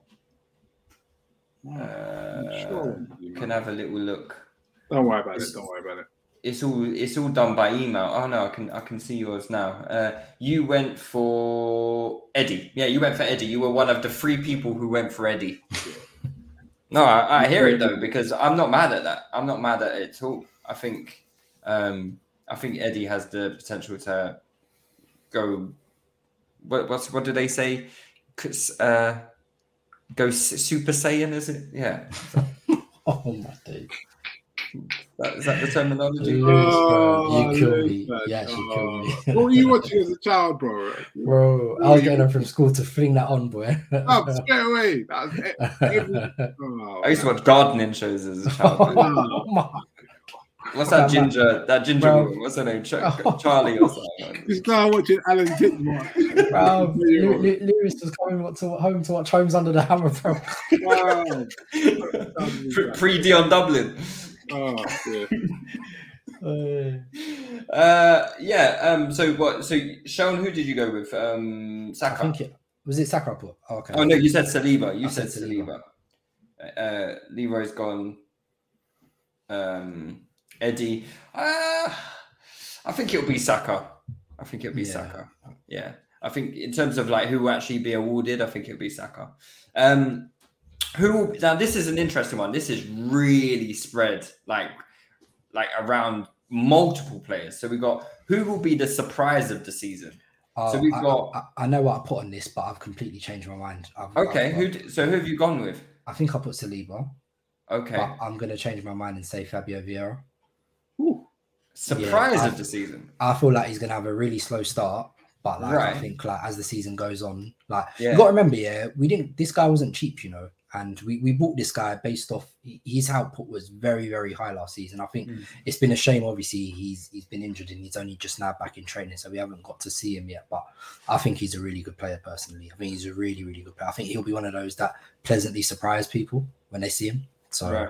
Uh, sure. can have a little look. Don't worry about It's- it. Don't worry about it. It's all it's all done by email. Oh no, I can I can see yours now. Uh, you went for Eddie. Yeah, you went for Eddie. You were one of the three people who went for Eddie. (laughs) No, I, I hear it though because I'm not mad at that. I'm not mad at it at all. I think um, I think Eddie has the potential to go. What what's what do they say? Cause, Uh, go Super Saiyan, is it? Yeah. (laughs) Oh my days. That, is that the terminology? Oh, you killed Lewis, me. man. You actually Oh. killed me. (laughs) What were you watching as a child, bro? Bro, I was getting up from school to fling that on, boy. Oh, straight away. That was it. (laughs) Every- oh, I used to watch gardening shows as a child. oh my What's that Oh, man. ginger? That ginger Bro. woman? What's her name? (laughs) Ch- Charlie or something. This guy watching Alan Titchmarsh. Bro, Lew- Lew- Lewis was coming to, home to watch Homes Under the Hammer, bro. Wow. (laughs) Pre Dion Dublin. Oh, yeah. (laughs) Uh, yeah. Um. So what? So Seun, who did you go with? Um. I Saka. think it was it Saka I? Oh, okay. Oh no, you said Saliba. You I said, said Saliba. Uh, Leroy's gone. Um, Eddie. Uh, I think it'll be Saka. I think it'll be Yeah. Saka. Yeah. I think in terms of like who will actually be awarded, I think it'll be Saka. Um, who will, now? This is an interesting one. This is really spread like like around multiple players. So we've got who will be the surprise of the season. Oh, so we've I, got I, I know what I put on this, but I've completely changed my mind. I've, okay. I've- Who? So who have you gone with? I think I put Saliba, Okay. but I'm going to change my mind and say Fabio Vieira. Surprise Yeah, of the season. I feel like he's going to have a really slow start, but like Right. I think like as the season goes on, like Yeah. you got to remember, yeah, we didn't. This guy wasn't cheap, you know, and we we bought this guy based off his output was very very high last season. I think Mm. it's been a shame. Obviously, he's he's been injured and he's only just now back in training, so we haven't got to see him yet. But I think he's a really good player personally. I think he's a really really good player. I think he'll be one of those that pleasantly surprise people when they see him. So Right.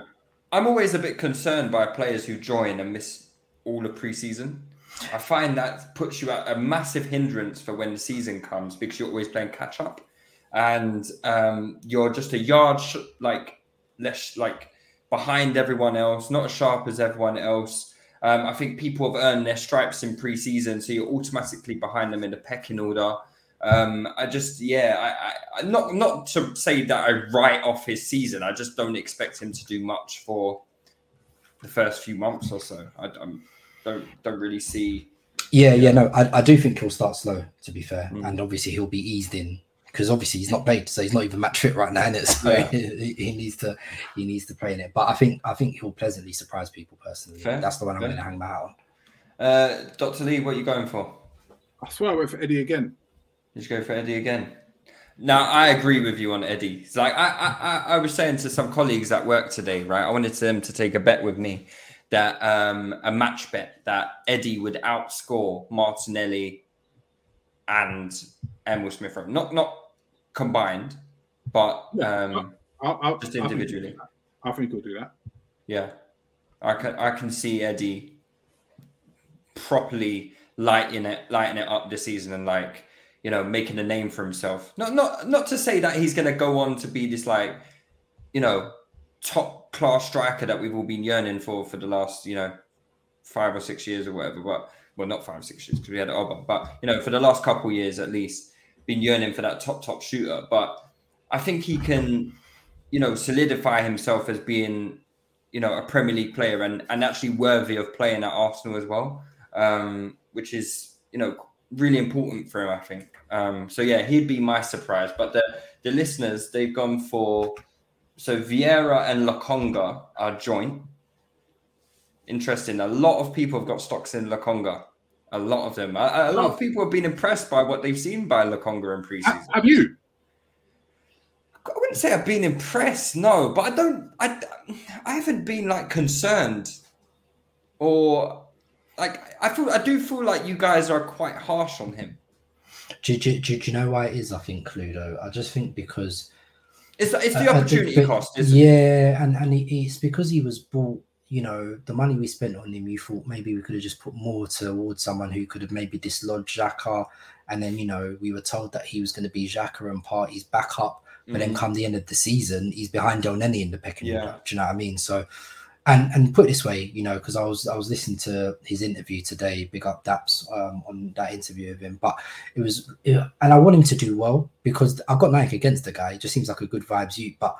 I'm always a bit concerned by players who join and miss all of preseason. I find that puts you at a massive hindrance for when the season comes because you're always playing catch up, and um, you're just a yard sh- like less like behind everyone else, not as sharp as everyone else. Um, I think people have earned their stripes in preseason, so you're automatically behind them in the pecking order. Um, I just, yeah, I, I, I not not to say that I write off his season. I just don't expect him to do much for the first few months or so. I, I'm, don't don't really see. Yeah, yeah, no, I, I do think he'll start slow, to be fair, Mm. and obviously he'll be eased in because obviously he's not played, so he's not even match fit right now, innit? (laughs) So Yeah. (laughs) he, he needs to he needs to play in it. But I think I think he'll pleasantly surprise people personally. Fair, That's the one I'm going to hang my hat on. Uh, Doctor Lee, what are you going for? I swear I went for Eddie again. You go for Eddie again? Now I agree with you on Eddie. It's like I, I I- I was saying to some colleagues at work today, right? I wanted them to take a bet with me that um a match bet that Eddie would outscore Martinelli and Emil Smith Rowe. Not not combined, but um just I think- individually. I think he'll do that. Yeah, I can I can see Eddie properly lighting it lighting it up this season and like you know making a name for himself. Not not not to say that he's going to go on to be this like you know top class striker that we've all been yearning for for the last you know five or six years or whatever. But well, not five or six years because we had Oba, but you know for the last couple years at least, been yearning for that top top shooter. But I think he can you know solidify himself as being you know a Premier League player and and actually worthy of playing at Arsenal as well, um, which is you know really important for him. I think. Um, so yeah, he'd be my surprise. But the the listeners they've gone for so Vieira and Lokonga are joint. Interesting. A lot of people have got stocks in Lokonga. A lot of them. A, a lot of people have been impressed by what they've seen by Lokonga in preseason. Have you? I wouldn't say I've been impressed, no, but I don't. I I haven't been like concerned, or like I feel. I do feel like you guys are quite harsh on him. Do, do, do, do you know why it is? I think Cluedo. I just think because It's it's the I opportunity cost, isn't it? yeah, and and it's because he was bought. You know, the money we spent on him, you thought maybe we could have just put more towards someone who could have maybe dislodged Xhaka. And then, you know, we were told that he was going to be Xhaka and Partey's backup. But then Mhm. come the end of the season, he's behind Elneny in the pecking Yeah. order. Do you know what I mean? So, and and put it this way, you know, because I was I was listening to his interview today, big up Daps um, on that interview of him. But it was, and I want him to do well because I've got nothing against the guy. He just seems like a good vibes you, but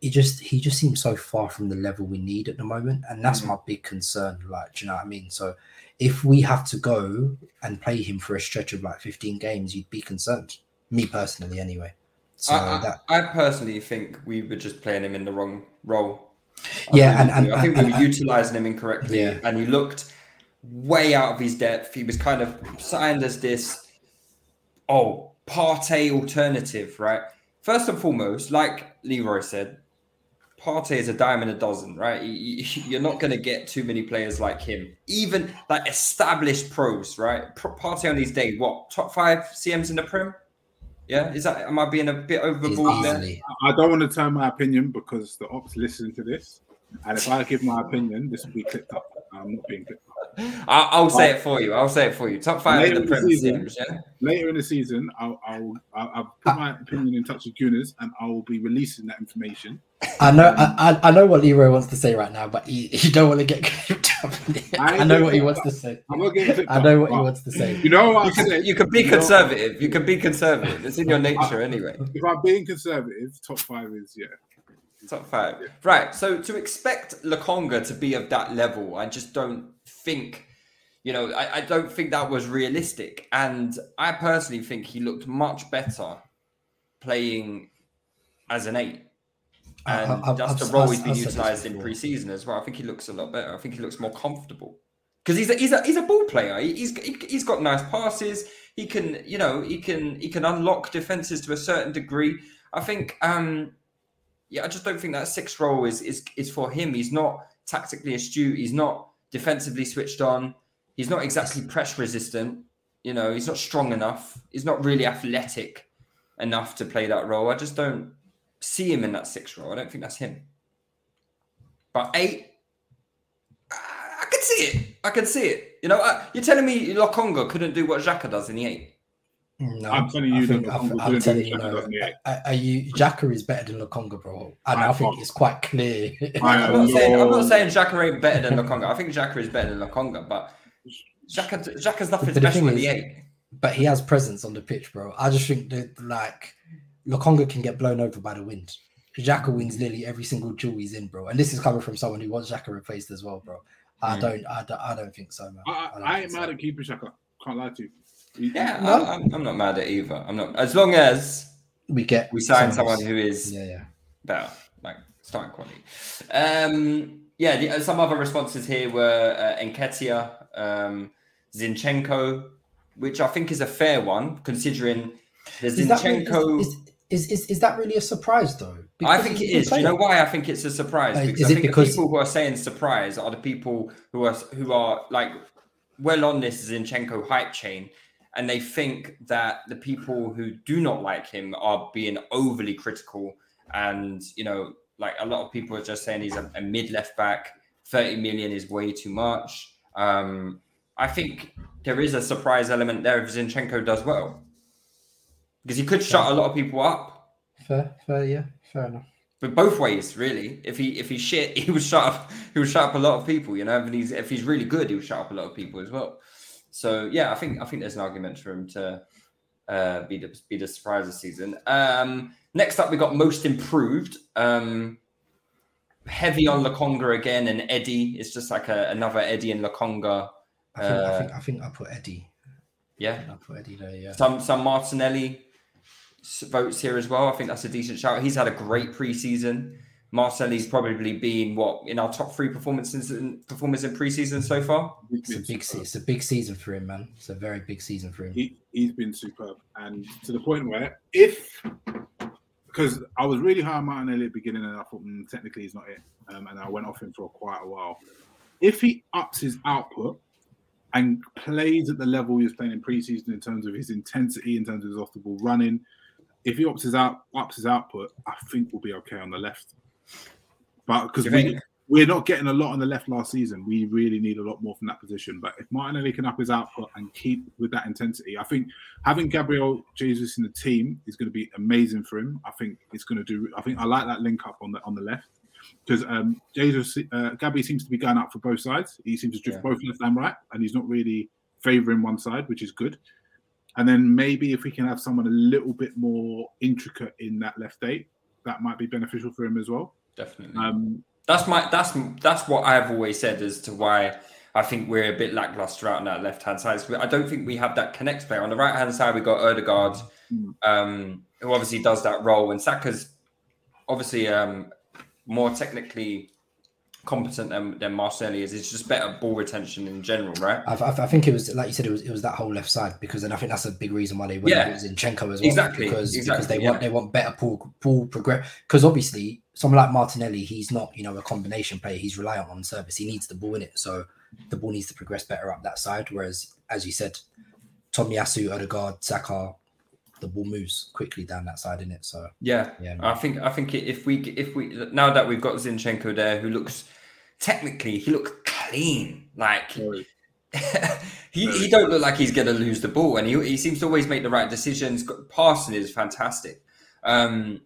he just he just seems so far from the level we need at the moment, and that's Mhm. my big concern. Like, do you know what I mean? So if we have to go and play him for a stretch of like 15 games, you'd be concerned. Me personally, anyway. So I, I- that I personally think we were just playing him in the wrong role. Yeah, and- and- I think and- we were utilizing him incorrectly, Yeah. and he looked way out of his depth. He was kind of signed as this oh Partey alternative, right? First and foremost, like Leroy said, Partey is a dime in a dozen, right? You- you- (laughs) You're not going to get too many players like him, even like established pros, right? Partey on his day, what top five CMs in the Prem? Yeah, is that am I being a bit overboard there? I don't want to turn my opinion because the ops listen to this, and if I give my opinion, this will be clipped up. I'm not being clipped up. I'll, I'll say oh. it for you. I'll say it for you. Top five Later in in the the Prem season, CMs, yeah. later in the season, I'll, I'll, I'll, I'll put my ah. opinion in touch with Gunners, and I will be releasing that information. I know, I, I- I know what Leroy wants to say right now, but he, he don't want to get clipped up. I, know what he wants to say. I'm not getting clipped I know up, what he wants to say. You know what You I can, said? you can be You know- conservative. You can be conservative. It's in your nature anyway. If I'm being conservative, top five is yeah. Top five. Right. So to expect Lokonga to be of that level, I just don't think, you know, I, I don't think that was realistic. And I personally think he looked much better playing as an eight. I- And I- that's I've- the role he's been I've said this utilised in pre-season as well. I think he looks a lot better. I think he looks more comfortable because he's a, he's a he's a ball player. He- He's he, he's got nice passes. He can you know he can he can unlock defenses to a certain degree. I think um yeah I just don't think that six role is is is for him. He's not tactically astute. He's not defensively switched on. He's not exactly press resistant. You know he's not strong enough. He's not really athletic enough to play that role. I just don't see him in that six role. I don't think that's him. But eight, I can see it. I can see it. You know, you're telling me Lokonga couldn't do what Xhaka does in the eight? No, I'm telling I you think- I'm, I'm telling you, what no. does in the eight. Are, are you Xhaka is better than Lokonga, bro? And I, I think it's quite clear. (laughs) I I'm not saying I'm not saying Xhaka ain't better than Lokonga. I think Xhaka is better than Lokonga, but Xhaka Xhaka's nothing But the special thing in the eight. but he has presence on the pitch, bro. I just think that like Lokonga can get blown over by the wind. Xhaka wins nearly every single duel he's in, bro. And this is coming from someone who wants Xhaka replaced as well, bro. I Mm. don't, I don't, I don't think so, man. I, don't I, I think ain't so. mad at keeping Xhaka. Can't lie to you. Yeah, No. I, I'm, I'm not mad at either. I'm not as long as We get we sign someone who is Yeah, yeah. better, like starting quality. Um, yeah, the, uh, some other responses here were uh, Nketiah, um, Zinchenko, which I think is a fair one considering the Is that, really, Zinchenko. is, is, is, is that really a surprise though? I think it he's a good is. Do you know why I think it's a surprise? Uh, Because is I it think because- the people who are saying surprise are the people who are who are like well on this Zinchenko hype chain, and they think that the people who do not like him are being overly critical, and you know, like a lot of people are just saying he's a, a mid left back. Thirty million is way too much. Um, I think there is a surprise element there if Zinchenko does well, because he could shut a lot of people up Fair, fair, yeah, fair enough. but both ways, really. If he if he's shit, (laughs) he would shut up. He would shut up a lot of people, you know. And he's if he's really good, he would shut up a lot of people as well. So yeah, I think I think there's an argument for him to uh, be the be the surprise this season. Um, next up, we got most improved. Um, heavy on Lokonga again, and Eddie. It's just like a, another Eddie and Lokonga. I think, I Uh, think, I think I put Eddie. yeah, I put Eddie there. Yeah. some some Martinelli, votes here as well. I think that's a decent shout. He's had a great preseason. Marcelli's probably been what in our top three performances in performers in preseason so far. It's a big, se- it's a big season for him, man. It's a very big season for him. He, he's been superb, and to the point where if because I was really high on Martinelli at the beginning, and I thought mm, technically he's not it, um, and I went off him for quite a while. If he ups his output and plays at the level he was playing in preseason in terms of his intensity, in terms of his off the ball running, if he ups his out ups his output, I think we'll be okay on the left. But because we we're not getting a lot on the left last season, we really need a lot more from that position. But if Martinelli can up his output and keep with that intensity, I think having Gabriel Jesus in the team is going to be amazing for him. I think it's going to do. I think I like that link up on the on the left because um, Jesus uh, Gabby seems to be going up for both sides. He seems to drift Yeah. both left and right, and he's not really favouring one side, which is good. And then maybe if we can have someone a little bit more intricate in that left eight, that might be beneficial for him as well. Definitely. Um, That's my that's that's what I've always said as to why I think we're a bit lackluster out on that left hand side. I don't think we have that connect player on the right hand side. We got Odegaard, um, who obviously does that role, and Saka's obviously um, more technically competent than, than Marcelli is. It's just better ball retention in general, right? I, I, I think it was like you said, it was it was that whole left side because then I think that's a big reason why they went Yeah. Zinchenko as well. Exactly, because because they yeah. want they want better ball ball progress. Because obviously, someone like Martinelli, he's not you know a combination player. He's reliant on service. He needs the ball in it, so the ball needs to progress better up that side. Whereas, as you said, Tomiyasu, Odegaard, Saka, the ball moves quickly down that side in it. So Yeah, Yeah, I think I think if we if we now that we've got Zinchenko there, who looks technically he looks clean, like (laughs) he, he don't look like he's going to lose the ball, and he, he seems to always make the right decisions. Passing is fantastic. Um,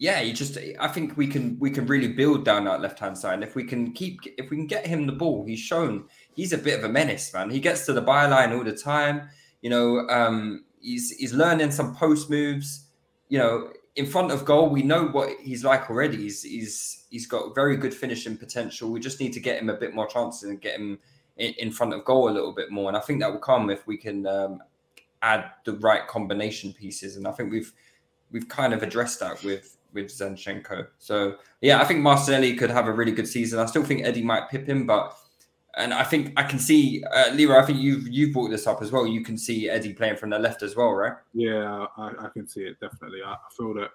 yeah, he just I think we can we can really build down that left hand side. And if we can keep if we can get him the ball, he's shown he's a bit of a menace, man. He gets to the byline all the time. You know, um, he's he's learning some post moves. You know, in front of goal, we know what he's like already. He's he's he's got very good finishing potential. We just need to get him a bit more chances and get him in, in front of goal a little bit more. And I think that will come if we can um, add the right combination pieces. And I think we've we've kind of addressed that with with Zinchenko. So yeah, I think Marcelli could have a really good season. I still think Eddie might pip him, but and I think I can see uh. I think you've you've brought this up as well. You can see Eddie playing from the left as well, right? Yeah, I, I can see it definitely. I feel that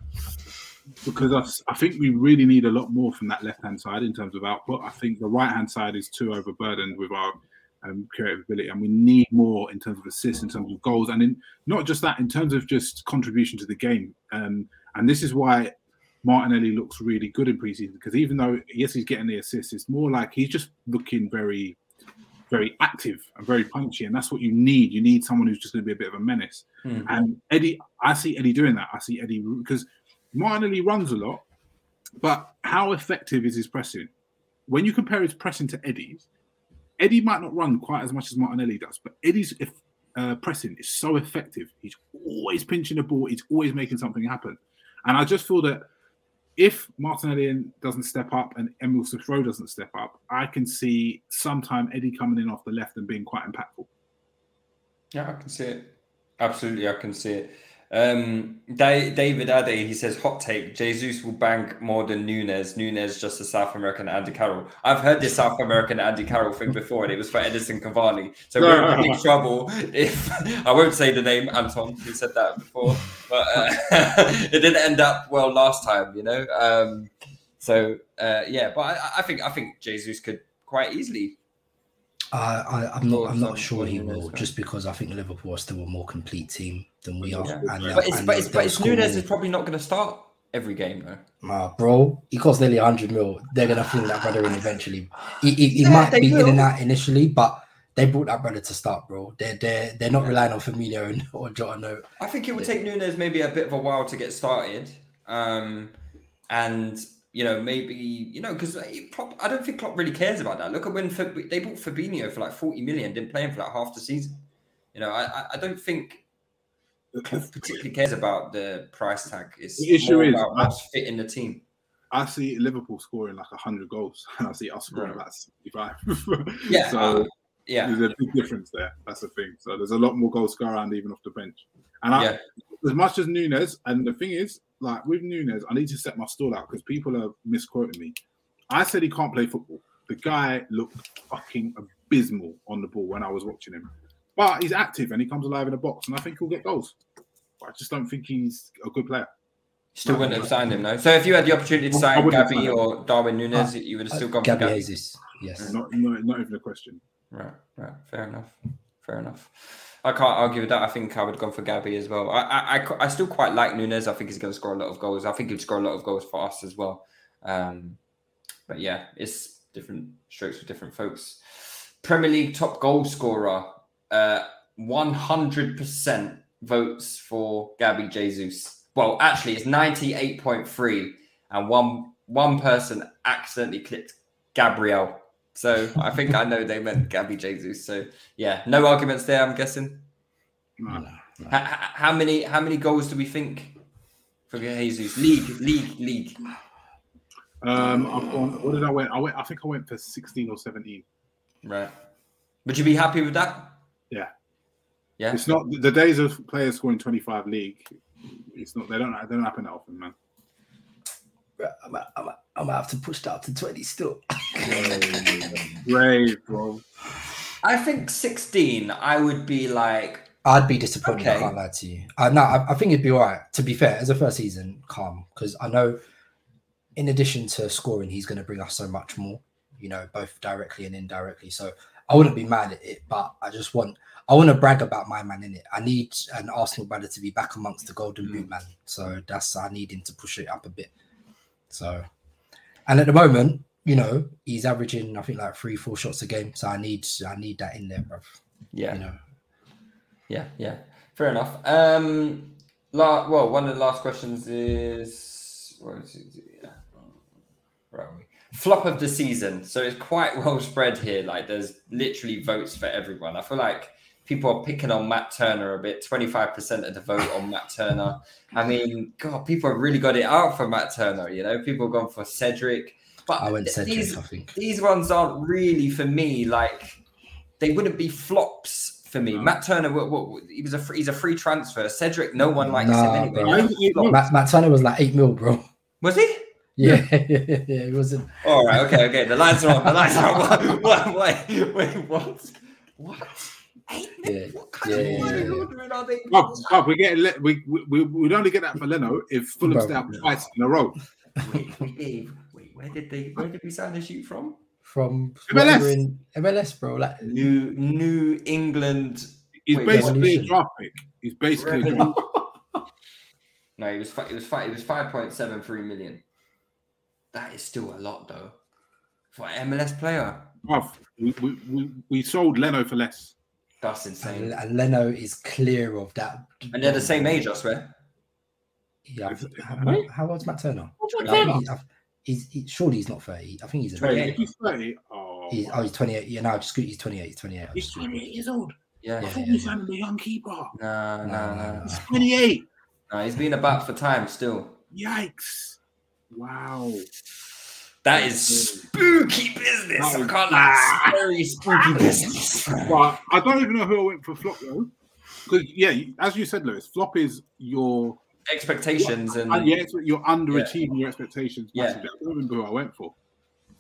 because I think we really need a lot more from that left hand side in terms of output. I think the right hand side is too overburdened with our um, creative ability, and we need more in terms of assists, in terms of goals, and in not just that, in terms of just contribution to the game. Um, and this is why Martinelli looks really good in preseason because even though yes he's getting the assists, it's more like he's just looking very very active and very punchy, and that's what you need. You need someone who's just going to be a bit of a menace. Mhm. And Eddie, I see Eddie doing that. I see Eddie because Martinelli runs a lot, but how effective is his pressing? When you compare his pressing to Eddie's, Eddie might not run quite as much as Martinelli does, but Eddie's uh, pressing is so effective. He's always pinching the ball. He's always making something happen. And I just feel that if Martinelli doesn't step up and Emil Rowe doesn't step up, I can see sometime Eddie coming in off the left and being quite impactful. Yeah, I can see it. Absolutely, I can see it. Um, David Ade, he says, hot take: Jesus will bank more than Núñez. Núñez just a South American Andy Carroll. I've heard this South American Andy Carroll thing before, and it was for Edinson Cavani. So we're in big (laughs) trouble if (laughs) I won't say the name Anton who said that before, but uh, (laughs) it didn't end up well last time, you know. Um, so uh, yeah, but I, I think I think Jesus could quite easily I, I, I'm not. I'm not sure he will, just because I think Liverpool are still a more complete team than we are. Yeah. And But it's and but it's, but it's score Núñez more. is probably not going to start every game though. Uh, bro, he costs nearly 100 mil. They're going to fling that brother in eventually. He, he, he Yeah, might they be in will. and out initially, but they brought that brother to start, bro. They're they're, they're not relying on Firmino and, (laughs) or Jota. No. I think it would take Núñez maybe a bit of a while to get started, um, and you know maybe you know because I don't think Klopp really cares about that. Look at when Fab- they bought Fabinho for like forty million, didn't play him for like half the season. You know, I I, I don't think Klopp particularly cares about the price tag. It's The issue is, about I- what's fit in the team. I see Liverpool scoring like 100 goals, (laughs) and I see us scoring Right. about 65. (laughs) Yeah, so uh, yeah. there's a big difference there. That's the thing. So there's a lot more goals go around even off the bench. And I, Yeah. as much as Núñez, and the thing is, like with Núñez, I need to set my stall out because people are misquoting me. I said he can't play football. The guy looked fucking abysmal on the ball when I was watching him. But he's active and he comes alive in the box, and I think he'll get goals. But I just don't think he's a good player. Still wouldn't have signed him, though. So if you had the opportunity to sign Gabby or Darwin Núñez, Uh, you would have uh, still gone Gabby for Gabby. Jesus. Yes. Not, not, not even a question. Right, right. Fair enough. Fair enough. I can't argue with that. I think I would have gone for Gabby as well. I, I, I, I still quite like Núñez. I think he's going to score a lot of goals. I think he'd score a lot of goals for us as well. Um, but yeah, it's different strokes for different folks. Premier League top goal scorer, uh, 100% votes for Gabby Jesus. Well, actually, it's 98.3, and one one person accidentally clicked Gabriel. So I think I know they meant Gabby Jesus. So yeah, no arguments there. I'm guessing. No. H- h- how many how many goals do we think for Jesus? League, league, league. Um, I've gone, what did I went? I went. I think I went for sixteen or seventeen. Right. Would you be happy with that? Yeah. Yeah. It's not the days of players scoring twenty five league. It's not. They don't. They don't happen that often, man. I'm, I'm, I'm gonna have to push that up to 20 still. (laughs) Brave, bro. I think 16. I would be like, I'd be disappointed. I can't lie to you. Uh, no, I, I think it'd be all right. To be fair, as a first season, calm because I know, in addition to scoring, he's going to bring us so much more. You know, both directly and indirectly. So I wouldn't be mad at it, but I just want I want to brag about my man in it. I need an Arsenal brother to be back amongst the Golden Boot man. So that's I need him to push it up a bit. So, and at the moment, you know, he's averaging I think like three, four shots a game. So I need I need that in there, bro. yeah, You know, yeah, yeah. Fair enough. Um, la- well, one of the last questions is where is it? Yeah. Where are we? Flop of the season. So it's quite (laughs) well spread here. Like there's literally votes for everyone. I feel like people are picking on Matt Turner a bit. 25% of the vote on Matt Turner. I mean, God, people have really got it out for Matt Turner. You know, people have gone for Cedric. But I went Cedric. these, I think. these ones aren't really for me. Like they wouldn't be flops for me. Matt Turner, what, what, he was a free, he's a free transfer. Cedric, no one likes Nah, him anyway. bro. He's a flop. Matt, Matt Turner was like eight mil, bro. Was he? Yeah, yeah, yeah, (laughs) yeah. It wasn't. All right, okay, okay. The lights are on. The lights are on. (laughs) What, what, wait, wait, what? What? Eight Yeah, minutes? What kind yeah, of yeah, money yeah, yeah. ordering are they? Bob, Bob, we're getting. Le- we, we we we'd only get that for Leno if Fulham Bro. stay up twice in a row. Wait, wait, Wait, where did they? Where did we sign the shoot from? From MLS. in MLS, bro. Like New New England. He's Wait, basically a draft pick. He's basically a Revenue. draft. No, it was fi- it was fi- it was five point seven three million. That is still a lot though for an MLS player. Bruv, we, we, we, we sold Leno for less. That's insane. and, and Leno is clear of that. And they're the same age, I swear. Yeah, I Is how, Really? how old's Matt Turner? Turner? He- he's, he, surely he's not thirty. I think he's 28. If he's 30, oh, He's, oh, he's 28. Yeah, no, just he's 28. He's 28. he's 28 years old. Yeah. I Yeah, thought yeah, we yeah. a young keeper. No, no, No, no. no, He's 28. No, he's been about for time still. Yikes. Wow. That is spooky business. I can't lie. Very spooky business. But I don't even know who I went for flop though. Because yeah, as you said, Lewis, flop is your Expectations and yeah, it's, you're underachieving your expectations. Yeah. I don't remember who I went for.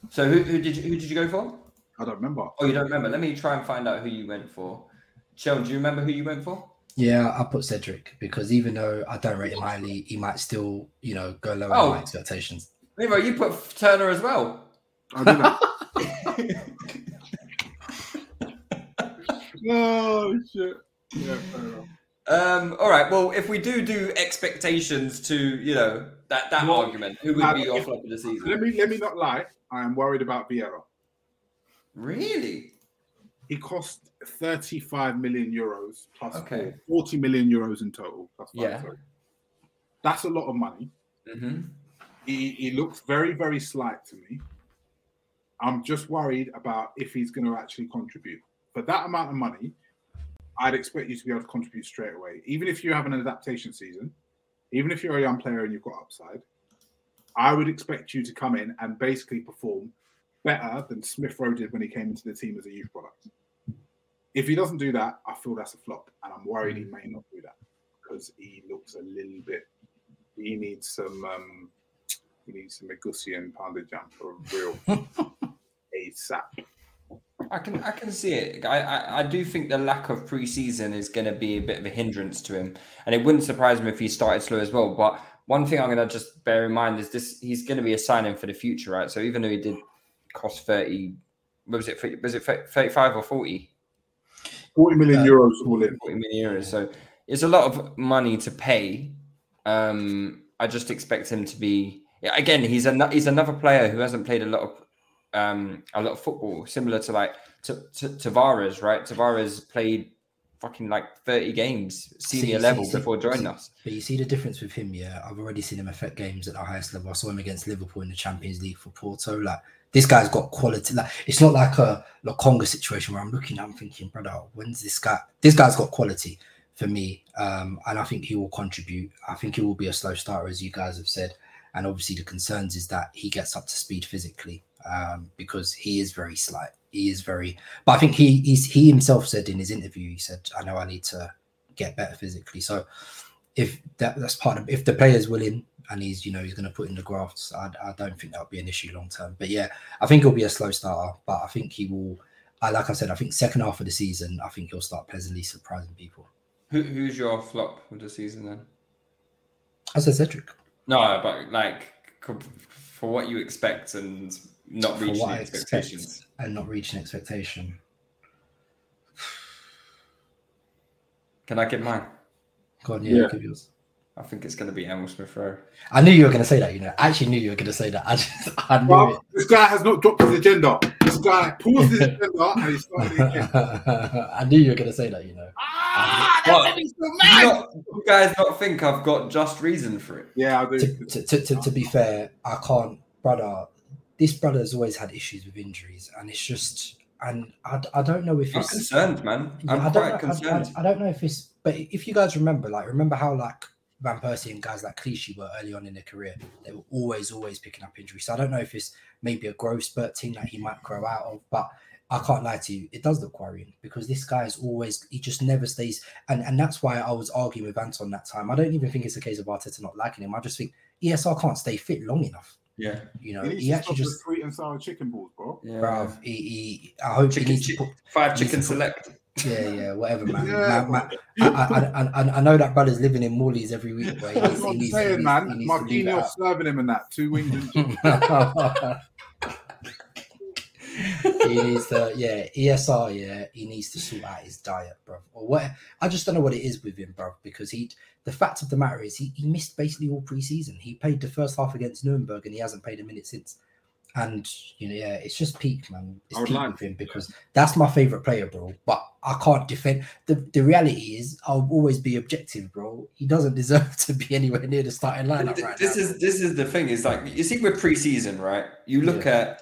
so who, who did you who did you go for? I don't remember. Oh, you don't remember? Let me try and find out who you went for. Sheldon, do you remember who you went for? Yeah, I put Cedric because even though I don't rate him highly, he might still, you know, go lower Oh. my expectations. Levo, you put Turner as well. I did that. (laughs) oh shit. Yeah, fair enough. Um, all right. Well, if we do do expectations to you know that that Well, argument, who would uh, be your if- flop of the season? Let me let me not lie. I am worried about Vieira. Really? He cost 35 million euros plus Okay. four- 40 million euros in total. Plus five, Yeah. sorry. That's a lot of money. hmm He, he looks very, very slight to me. I'm just worried about if he's going to actually contribute. For that amount of money, I'd expect you to be able to contribute straight away. Even if you have an adaptation season, even if you're a young player and you've got upside, I would expect you to come in and basically perform better than Smith Rowe did when he came into the team as a youth product. If he doesn't do that, I feel that's a flop, and I'm worried he may not do that because he looks a little bit. He needs some. um He needs some pound of jam for real (laughs) ASAP. I can I can see it. I, I, I do think the lack of preseason is going to be a bit of a hindrance to him, and it wouldn't surprise me if he started slow as well. But one thing I'm going to just bear in mind is this: he's going to be a signing for the future, right? So even though he did cost thirty, what was it? Was it thirty-five or forty? 40 million Uh, euros all in. 40 million euros. So it's a lot of money to pay. Um, I just expect him to be again. He's a he's another player who hasn't played a lot of um a lot of football, similar to like to, to Tavares, right? Tavares played fucking like 30 games senior See- level see- see- before joining us. But you see the difference with him, yeah. I've already seen him affect games at the highest level. I saw him against Liverpool in the Champions League for Porto. Like this guy's got quality. Like it's not like a Lokonga situation where I'm looking at, I'm thinking, brother, when's this guy? This guy's got quality for me, um, and I think he will contribute. I think he will be a slow starter, as you guys have said. And obviously, the concerns is that he gets up to speed physically um, because he is very slight. He is very, but I think he he's, he himself said in his interview, he said, "I know I need to get better physically." So if that, that's part of if the player's willing and he's you know he's going to put in the grafts, I, I don't think that'll be an issue long term. But yeah, I think he'll be a slow starter, but I think he will. I like I said, I think second half of the season, I think he'll start pleasantly surprising people. Who, who's your flop of the season then? I said Cedric. No, but like for what you expect and not For reaching what expectations. expect and not reaching expectation. Can I get mine? Go on, yeah, Yeah. give yours. I think it's going to be Emil Smith Rowe. I knew you were going to say that. You know, I actually knew you were going to say that. I just, (laughs) I knew Well, it. this guy has not dropped his agenda. This guy paused his agenda and he started (laughs) again. I knew you were going to say that. You know. Ah, what? Do you, not- you guys not think I've got just reason for it? Yeah, I do. to, to, to, to, to be fair, I can't, brother. This brother's always had issues with injuries, and it's just, and I, I don't know if I'm it's concerned, man. Yeah, I'm I don't quite know, I- concerned. I, I don't know if it's, but if you guys remember, like, remember how like Van Persie and guys like Clichy were early on in their career, they were always, always picking up injuries. So I don't know if it's maybe a growth spurt team that he might grow out of, but I can't lie to you, it does look worrying because this guy is always, he just never stays, and and that's why I was arguing with Anton that time. I don't even think it's a case of Arteta not liking him. I just think ESR can't stay fit long enough. Yeah, you know, He he actually just. sweet and sour chicken balls, bro. Yeah. Bruv, he, he, I hope Chicken- he needs to put five he needs chicken to put- select. Yeah, yeah, whatever, man. Yeah, Man- man, I, I, I, I- know that brother's living in Morley's every week, but That's what I'm saying, man. he needs to leave it Marquinhos serving him and that. Two wings (laughs) he needs to, yeah, ESR, yeah, he needs to sort out his diet, bro. Or what? I just don't know what it is with him, bro. Because he, the fact of the matter is, he, he missed basically all preseason. He played the first half against Nuremberg, and he hasn't played a minute since. And you know, yeah, it's just peak, man. It's I would peak like- with him because that's my favorite player, bro. But I can't defend. The the reality is, I'll always be objective, bro. He doesn't (laughs) deserve to be anywhere near the starting lineup Th- right this now. is this is the thing. Is like you see with preseason, right? You look at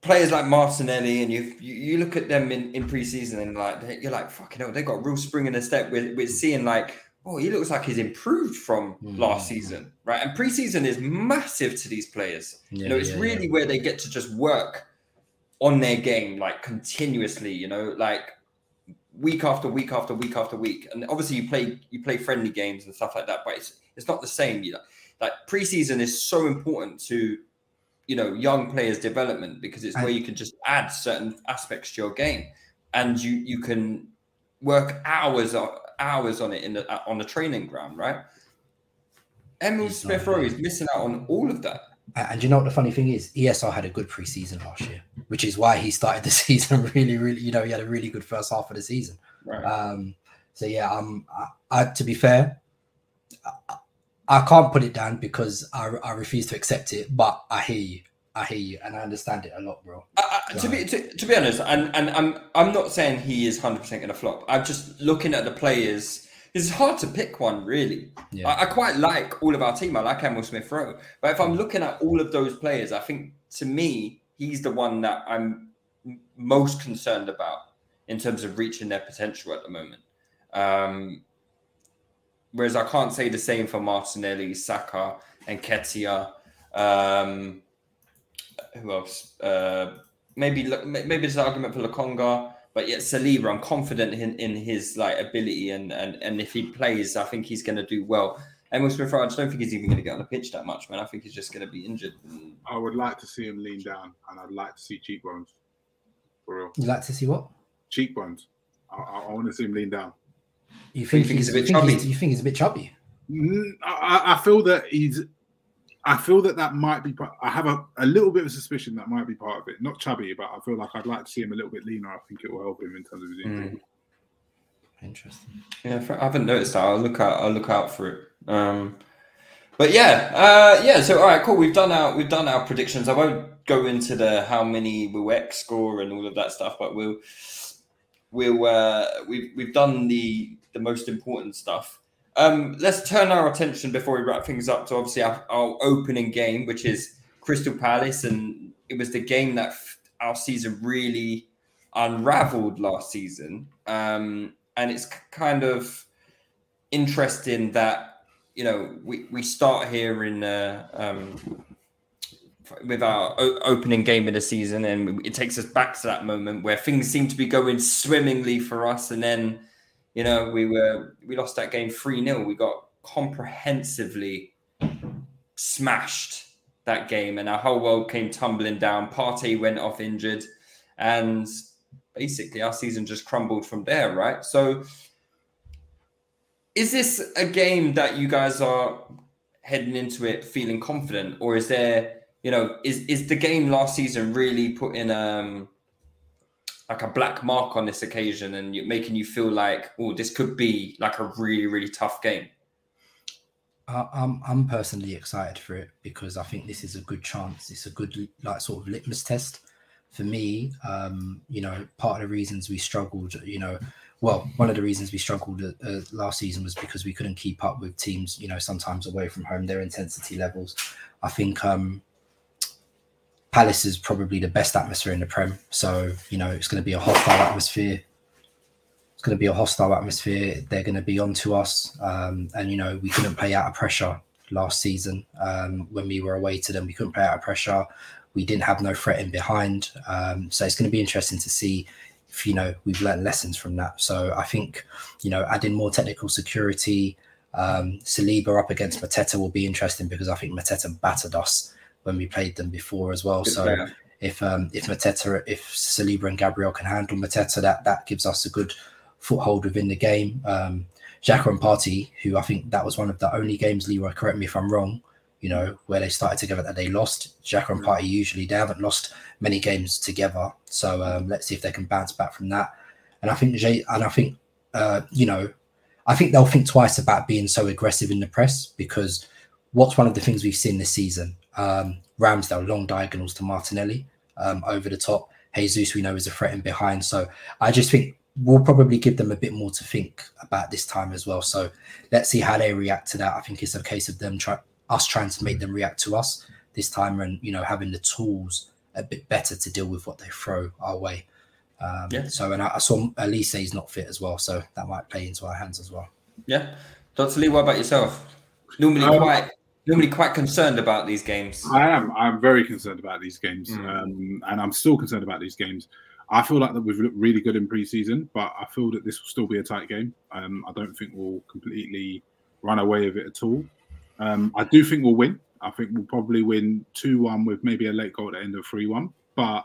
players like Martinelli, and you you, you look at them in, in preseason, and like they- you're like, fucking hell, they got real spring in the step. We're, we're seeing like, oh, he looks like he's improved from Mm. last season, right? And preseason is massive to these players. you know, it's yeah, really where they get to just work on their game like continuously. You know, like week after week after week after week. And obviously you play you play friendly games and stuff like that, but it's it's not the same. You know, like preseason is so important to you know young players' development because it's where you can just add certain aspects to your game, and you you can work hours hours on it in the on the training ground, right? Emil Smith Rowe is missing out on all of that. And, and you know what the funny thing is? ESR had a good preseason last year, which is why he started the (laughs) season really, really. You know, he had a really good first half of the season. Right. Um, so yeah, um, I, I, to be fair, I, I can't put it down because I, I refuse to accept it. But I hear you, I hear you, and I understand it a lot, bro. Uh, to be to, to be honest, and, and I'm I'm not saying he is hundred percent going to flop. I'm just looking at the players. It's hard to pick one, really. Yeah. I, I quite like all of our team. I like Emil Smith Rowe, but if I'm looking at all of those players, I think to me he's the one that I'm most concerned about in terms of reaching their potential at the moment. Um, whereas I can't say the same for Martinelli, Saka, and Nketiah. Um, who else? Uh, maybe maybe there's an argument for Lokonga, but yet Saliba, I'm confident in, in his like ability and and and if he plays, I think he's going to do well. Emil Smith Rowe, I just don't think he's even going to get on the pitch that much, man. I think he's just going to be injured. I would like to see him lean down, and I'd like to see cheekbones. For real. You like to see what? Cheekbones. I, I, I want to see him lean down. You think, you think he's, he's a bit chubby? you think he's a bit chubby? Mm, I, I feel that he's. I feel that that might be. part- I have a, a little bit of a suspicion that might be part of it. Not chubby, but I feel like I'd like to see him a little bit leaner. I think it will help him in terms of his injury. Interesting. Yeah, I haven't noticed that. I'll look out. I'll look out for it. Um, but yeah, uh, yeah. So all right, cool. We've done our we've done our predictions. I won't go into the how many will X score and all of that stuff, but we'll we'll uh, we've we've done the the most important stuff. Um, let's turn our attention before we wrap things up to obviously our, our opening game, which is Crystal Palace, and it was the game that our season really unraveled last season. Um, and it's kind of interesting that you know we, we start here in uh, um, with our o- opening game of the season, and it takes us back to that moment where things seem to be going swimmingly for us, and then you know we were we lost that game three 0 We got comprehensively smashed that game, and our whole world came tumbling down. Partey went off injured, and basically our season just crumbled from there, right? So, is this a game that you guys are heading into it feeling confident, or is there, you know, is is the game last season really putting um like a black mark on this occasion and making you feel like, oh, this could be like a really really tough game? I- I'm I'm personally excited for it because I think this is a good chance. It's a good like sort of litmus test for me. Um, you know, part of the reasons we struggled, you know, well, one of the reasons we struggled uh, uh, last season was because we couldn't keep up with teams. You know, sometimes away from home, their intensity levels. I think um, Palace is probably the best atmosphere in the Prem. So you know, it's going to be a hostile atmosphere it's going to be a hostile atmosphere. They're going to be onto us, um, and you know we couldn't play out of pressure last season um, when we were away to them. We couldn't play out of pressure. We didn't have no threat in behind, um, so it's going to be interesting to see if you know we've learned lessons from that. So I think you know adding more technical security, um, Saliba up against Mateta will be interesting because I think Mateta battered us when we played them before as well. Good so player. if um, if Mateta, if Saliba and Gabriel can handle Mateta, that that gives us a good foothold within the game. Um, Xhaka and Partey, who I think that was one of the only games, Leroy, correct me if I'm wrong, you know, where they started together that they lost. Xhaka and Partey usually they haven't lost many games together. So um, let's see if they can bounce back from that. And I think Jay, and I think uh, you know, I think they'll think twice about being so aggressive in the press because what's one of the things we've seen this season? Um, Ramsdale long diagonals to Martinelli um, over the top. Jesus, we know, is a threat in behind. So I just think we'll probably give them a bit more to think about this time as well. So let's see how they react to that. I think it's a case of them try us trying to make them react to us this time, and you know having the tools a bit better to deal with what they throw our way. Um, Yeah. So and I, I saw Olise is not fit as well, so that might play into our hands as well. Yeah, Dr. Lee, what about yourself? Normally Um, quite normally quite concerned about these games. I am. I'm very concerned about these games, Mm. um, and I'm still concerned about these games. I feel like that we've looked really good in preseason, but I feel that this will still be a tight game. Um, I don't think we'll completely run away with it at all. Um, I do think we'll win. I think we'll probably win 2 1 with maybe a late goal at the end of 3 1. But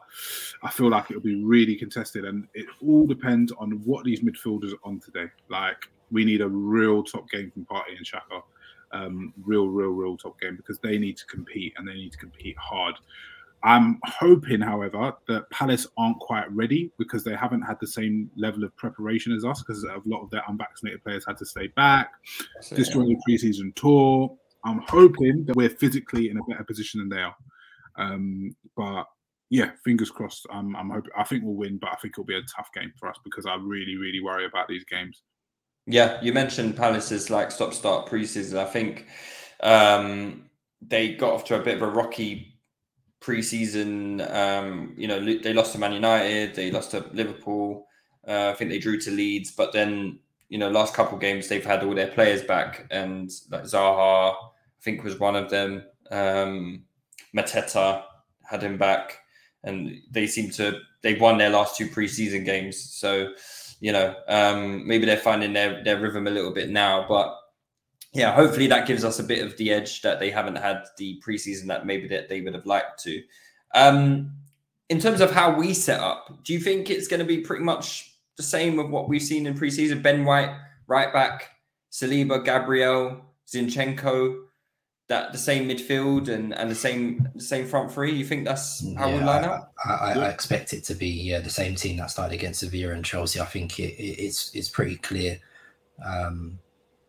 I feel like it'll be really contested, and it all depends on what these midfielders are on today. Like, we need a real top game from Partey and Xhaka. Um, real, real, real top game because they need to compete and they need to compete hard. I'm hoping, however, that Palace aren't quite ready because they haven't had the same level of preparation as us because a lot of their unvaccinated players had to stay back, it, destroy the preseason tour. I'm hoping that we're physically in a better position than they are. Um, but yeah, fingers crossed. I'm, I'm hoping. I think we'll win, but I think it'll be a tough game for us because I really, really worry about these games. Yeah, you mentioned Palace's like stop start preseason. I think um, they got off to a bit of a rocky preseason. Um, you know, they lost to Man United, they lost to Liverpool. Uh, I think they drew to Leeds, but then you know, last couple games they've had all their players back, and like Zaha, I think was one of them. Um, Mateta had him back. and they seem to they've won their last two preseason games. So you know um, maybe they're finding their their rhythm a little bit now, but. Yeah, hopefully that gives us a bit of the edge that they haven't had the preseason that maybe that they would have liked to. Um, in terms of how we set up, do you think it's going to be pretty much the same of what we've seen in preseason? Ben White, right back, Saliba, Gabriel, Zinchenko, that the same midfield and, and the same the same front three. You think that's how yeah, we line up? I, I, I, expect it to be the same team that started against Sevilla and Chelsea. I think it, it, it's it's pretty clear. Um,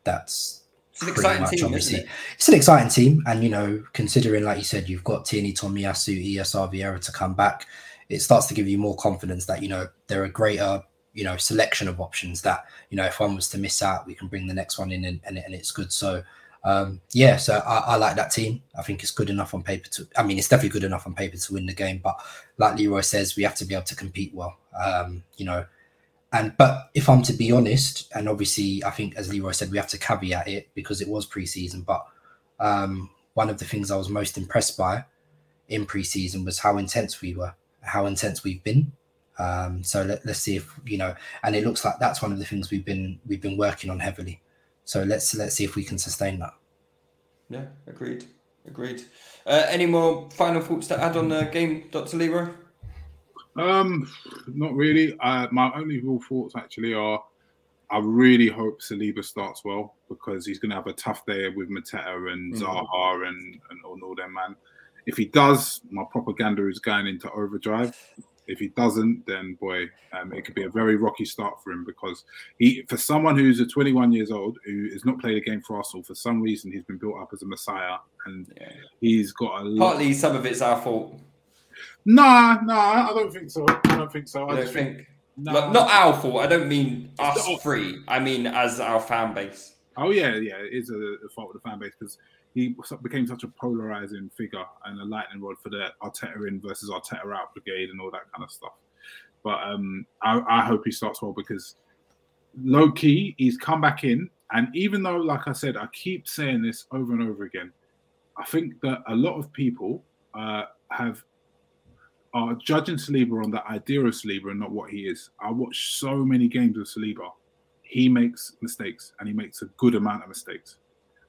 that's it's an exciting much, team, obviously. It? It's an exciting team, and you know, considering like you said, you've got Tierney, Tomiyasu, ESR Vieira to come back, it starts to give you more confidence that you know there are greater you know selection of options that you know if one was to miss out, we can bring the next one in and, and, and it's good. So um, yeah, so I, I, like that team. I think it's good enough on paper to. I mean, it's definitely good enough on paper to win the game. But like Leroy says, we have to be able to compete well. Um, you know, and but if I'm to be honest, and obviously I think as Leroy said, we have to caveat it because it was preseason. But um, one of the things I was most impressed by in preseason was how intense we were, how intense we've been. Um, so let, us see if you know, and it looks like that's one of the things we've been we've been working on heavily. So let's let's see if we can sustain that. Yeah, agreed, agreed. Uh, any more final thoughts to add on the game, Doctor Leroy? Um, not really. Uh, my only real thoughts actually are, I really hope Saliba starts well because he's going to have a tough day with Mateta and mm-hmm. Zaha and, and all them man. If he does, my propaganda is going into overdrive. If he doesn't, then boy, um, it could be a very rocky start for him because he, for someone who's a 21 years old who has not played a game for Arsenal for some reason, he's been built up as a messiah, and yeah. he's got a partly some of it's our fault. Nah, nah, I don't think so. I don't think so. I, don't think. think nah. not our fault. I don't mean us three. I mean as our fan base. Oh yeah, yeah, it is a, a fault of the fan base because he became such a polarizing figure and a lightning rod for the Arteta in versus Arteta out brigade and all that kind of stuff. But um, I, I hope he starts well because low key he's come back in, and even though, like I said, I keep saying this over and over again, I think that a lot of people uh, have are judging Saliba on the idea of Saliba and not what he is. I watch so many games of Saliba. He makes mistakes and he makes a good amount of mistakes.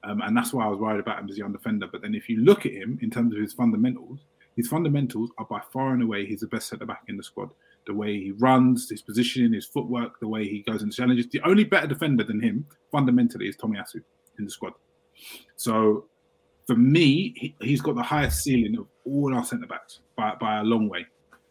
Um, and that's why I was worried about him as a young defender. But then if you look at him in terms of his fundamentals, his fundamentals are by far and away he's the best centre back in the squad. The way he runs, his positioning, his footwork, the way he goes into challenges. The only better defender than him fundamentally is Tomiyasu in the squad. So for me, he, he's got the highest ceiling of all our centre backs by, by a long way.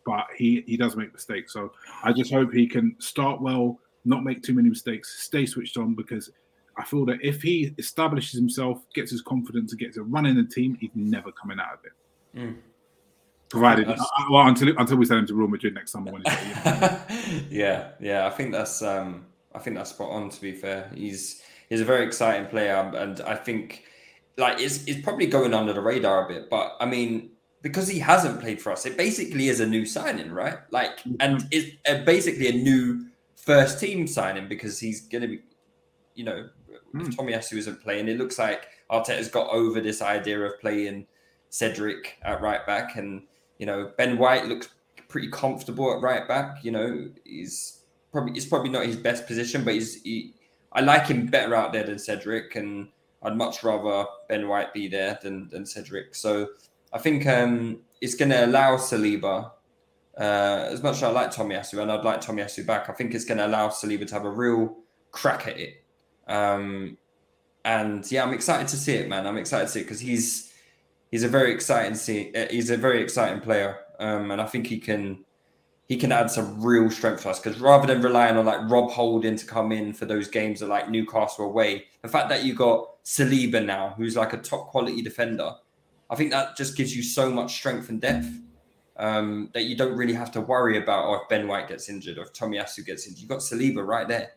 But he, he does make mistakes. So I just hope he can start well, not make too many mistakes, stay switched on because I feel that if he establishes himself, gets his confidence, and gets a run in the team, he's never coming out of it. Mm. Provided, uh, well, until until we send him to Real Madrid next summer. When (laughs) yeah, yeah, I think that's um, I think that's spot on. To be fair, he's he's a very exciting player, and I think like it's, it's probably going under the radar a bit. But I mean, because he hasn't played for us, it basically is a new signing, right? Like, mm-hmm. and it's a, basically a new first team signing because he's going to be, you know, mm. if Tomiyasu isn't playing, it looks like Arteta's got over this idea of playing Cedric at right back, and you know, Ben White looks pretty comfortable at right back. You know, he's probably it's probably not his best position, but he's he, I like him better out there than Cedric, and I'd much rather Ben White be there than than Cedric. So I think um, it's going to allow Saliba, uh, as much as I like Tomiyasu and I'd like Tomiyasu back, I think it's going to allow Saliba to have a real crack at it. Um, and yeah, I'm excited to see it, man. I'm excited to see it because he's he's a very exciting see. Uh, he's a very exciting player, um, and I think he can he can add some real strength for us because rather than relying on like Rob Holding to come in for those games at like Newcastle away, the fact that you got Saliba now, who's like a top quality defender, I think that just gives you so much strength and depth um, that you don't really have to worry about or if Ben White gets injured or if Tomiyasu gets injured. You've got Saliba right there,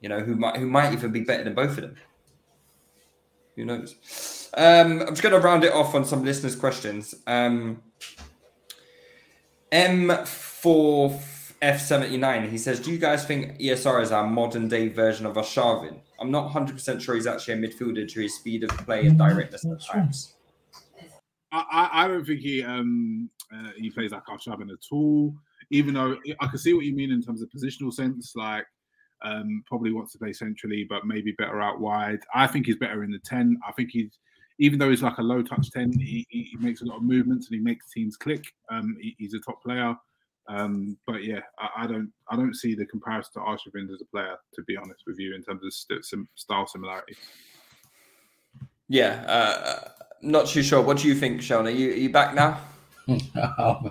you know, who might who might even be better than both of them. Who knows? Um, I'm just going to round it off on some listeners' questions. Um, M4F79, he says, Do you guys think ESR is our modern day version of Arshavin? I'm not 100% sure he's actually a midfielder to his speed of play and directness at times. I, I, don't think he um uh, he plays like Arshavin at all. Even though I can see what you mean in terms of positional sense, like um probably wants to play centrally, but maybe better out wide. I think he's better in the ten. I think he's even though he's like a low touch ten, he, he makes a lot of movements and he makes teams click. Um, he, he's a top player. Um, but yeah, I, I, don't I don't see the comparison to Arshavin as a player, to be honest with you, in terms of st- style similarity. Yeah, uh, not too sure. What do you think, Seun? Are you, are you back now? (laughs) oh,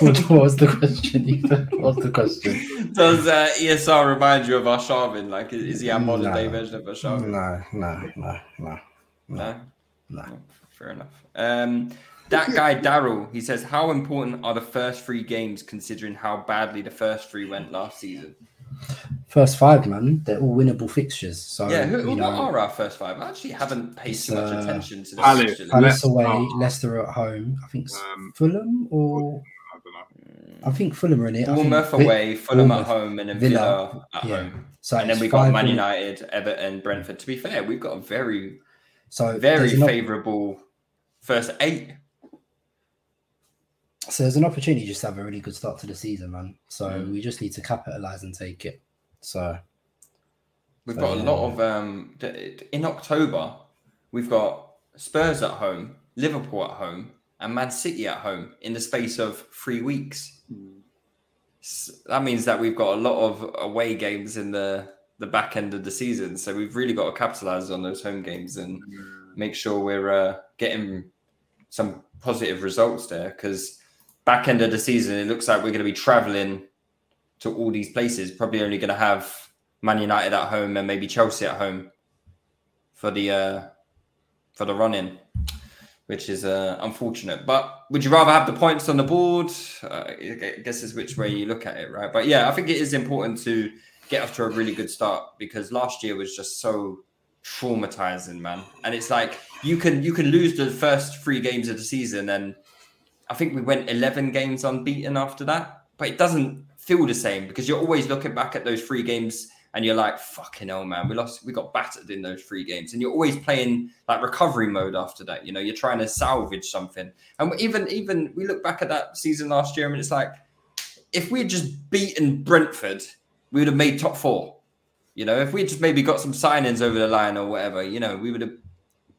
what was the question? (laughs) What was the question? Does uh, ESR remind you of Arshavin? Like, is he a modern No. day version of Arshavin? No, no, no, no. No? No. Fair enough. Um, that guy, Daryl, he says, How important are the first three games considering how badly the first three went last season? First five, man. They're all winnable fixtures. So yeah, who, you know, are our first five? I actually haven't paid too much uh, attention to the Palace. Palace Leicester. away, Leicester at home. I think it's Um, Fulham or I don't know. I think Fulham are in it. I think Bournemouth Vi- away, Fulham Bournemouth, at home, and then Villa, at yeah. home. So and then it's we got Man win- United, Everton, Brentford. To be fair, we've got a very, So very there's an favourable first eight. So there's an opportunity just to have a really good start to the season, man. So Mm. we just need to capitalize and take it. So We've So, got a yeah. lot of um in October. We've got Spurs at home, Liverpool at home, and Man City at home in the space of three weeks. S- That means that we've got a lot of away games in the the back end of the season. So we've really got to capitalize on those home games and make sure we're uh, getting some positive results there. Because back end of the season, it looks like we're going to be traveling to all these places. Probably only going to have Man United at home and maybe Chelsea at home for the uh, for the run in, which is uh, unfortunate. But would you rather have the points on the board? Uh, I guess is which way you look at it, right? But yeah, I think it is important to get off to a really good start because last year was just so traumatizing, man. And it's like you can you can lose the first three games of the season, and I think we went eleven games unbeaten after that. But it doesn't feel the same because you're always looking back at those three games and you're like, fucking hell, man, we lost, we got battered in those three games. And you're always playing like recovery mode after that. You know, you're trying to salvage something. And even, even we look back at that season last year and it's like, if we had just beaten Brentford, we would have made top four. You know, if we just maybe got some signings over the line or whatever, you know, we would have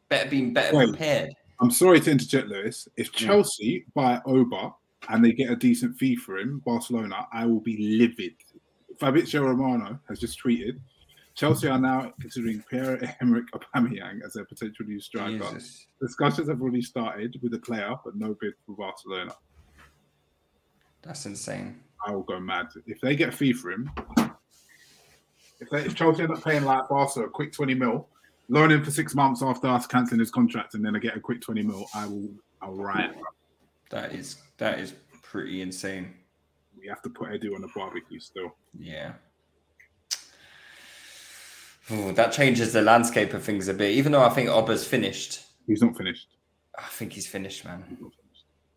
better been better prepared. I'm sorry to interject, Lewis. If Chelsea buy Oba and they get a decent fee for him, Barcelona, I will be livid. Fabrizio Romano has just tweeted Chelsea are now considering Pierre Emerick Aubameyang as a potential new striker. Jesus. Discussions have already started with the player, but no bid for Barcelona. That's insane. I will go mad if they get a fee for him. If, they, if Chelsea end up paying like Barca a quick twenty mil, loan him for six months after us cancelling his contract, and then I get a quick twenty mil, I will. I'll riot. That is that is pretty insane. We have to put Edu on the barbecue still. Yeah. Ooh, that changes the landscape of things a bit. Even though I think Oba's finished, He's not finished. I think he's finished, man.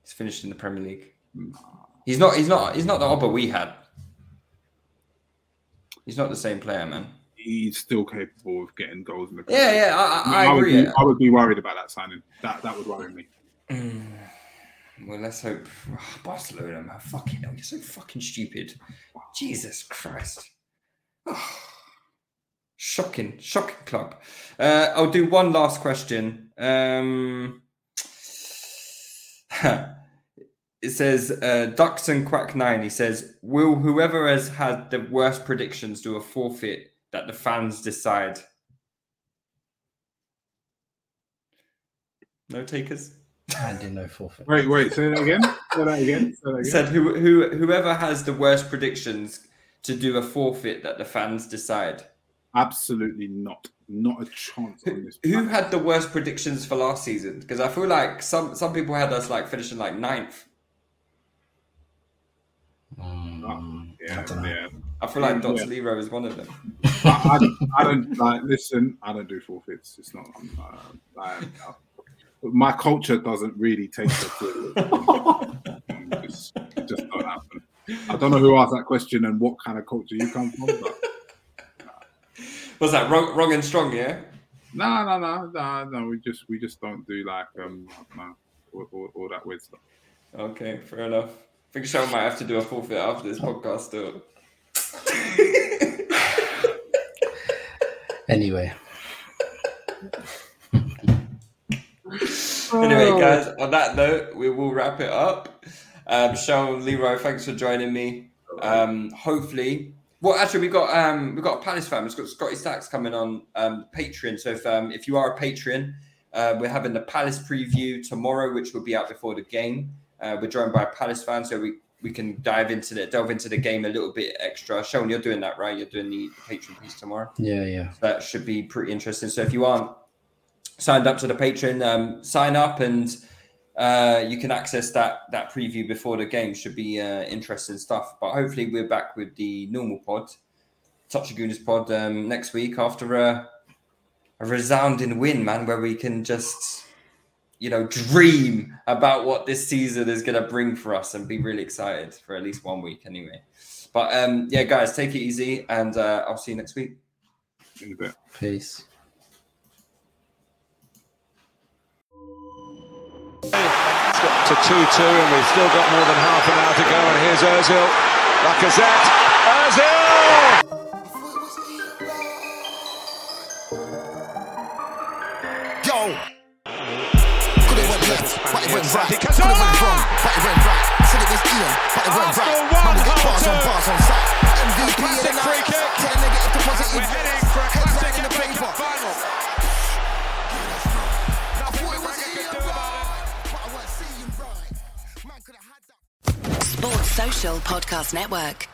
He's finished in the Premier League. Mm. He's not. He's not. He's not the Oba we had. He's not the same player, man. He's still capable of getting goals in the. Yeah, yeah, I- I- I would agree. Be, I would be worried about that signing. That that would worry me. Well, let's hope Barcelona, man. Fucking hell, you're so fucking stupid. Jesus Christ. shocking, shocking club. Uh, I'll do one last question. Um, (laughs) it says uh, Ducks and Quack Nine. He says, "Will whoever has had the worst predictions do a forfeit that the fans decide?" No takers. and in no forfeit. Wait, wait. Say that again. Say that again. Say that again. said who, who whoever has the worst predictions to do a forfeit that the fans decide. Absolutely not. Not a chance on this. Who had the worst predictions for last season? Because I feel like some some people had us like finishing like ninth. Oh, yeah, yeah. I feel like Dr. Yeah. Leroy is one of them. (laughs) I, I, I don't like. Listen, I don't do forfeits. It's not. I'm, uh, I, uh, my culture doesn't really take it. Just, it just don't happen. I don't know who asked that question and what kind of culture you come from, but Was that wrong, wrong and strong? Yeah. no, no, no, no, no. We just we just don't do like um. No. all, all, all that weird stuff. Okay, fair enough. I think Seun might have to do a forfeit after this podcast still. (laughs) Anyway, (laughs) Anyway, guys, on that note, we will wrap it up. Um, Seun, Leroy, thanks for joining me. Um, hopefully, well, actually, we've got um, we got a Palace fan. We've got Scotty Stacks coming on um, Patreon. So if um, if you are a patron, uh, we're having the Palace preview tomorrow, which will be out before the game. Uh, we're joined by a Palace fan, so we we can dive into the delve into the game a little bit extra. Seun, you're doing that right? You're doing the patron piece tomorrow. yeah, yeah. That should be pretty interesting. So if you aren't signed up to the Patreon, um, sign up and uh, you can access that that preview before the game. Should be uh, interesting stuff. But hopefully we're back with the normal pod, Touchy Gooners pod um, next week after a, a resounding win, man, where we can just you know dream about what this season is going to bring for us and be really excited for at least one week anyway. But um, yeah, guys, take it easy, and uh, I'll see you next week. In a bit. Peace. It's got to 2-2 and we've still got more than half an hour to go and here's Ozil. Lacazette. Ozil! It went right. Could have went wrong, but it went right. Said it was Ian, but it went right. Man, we get bars on bars on site. MVP of the night. Tell a negative to positive. We're heading for a Headline classic in in the the paper. final. Now, I thought it was Ian, right, but I weren't seeing right. Man could have had that. Sports Social Podcast Network.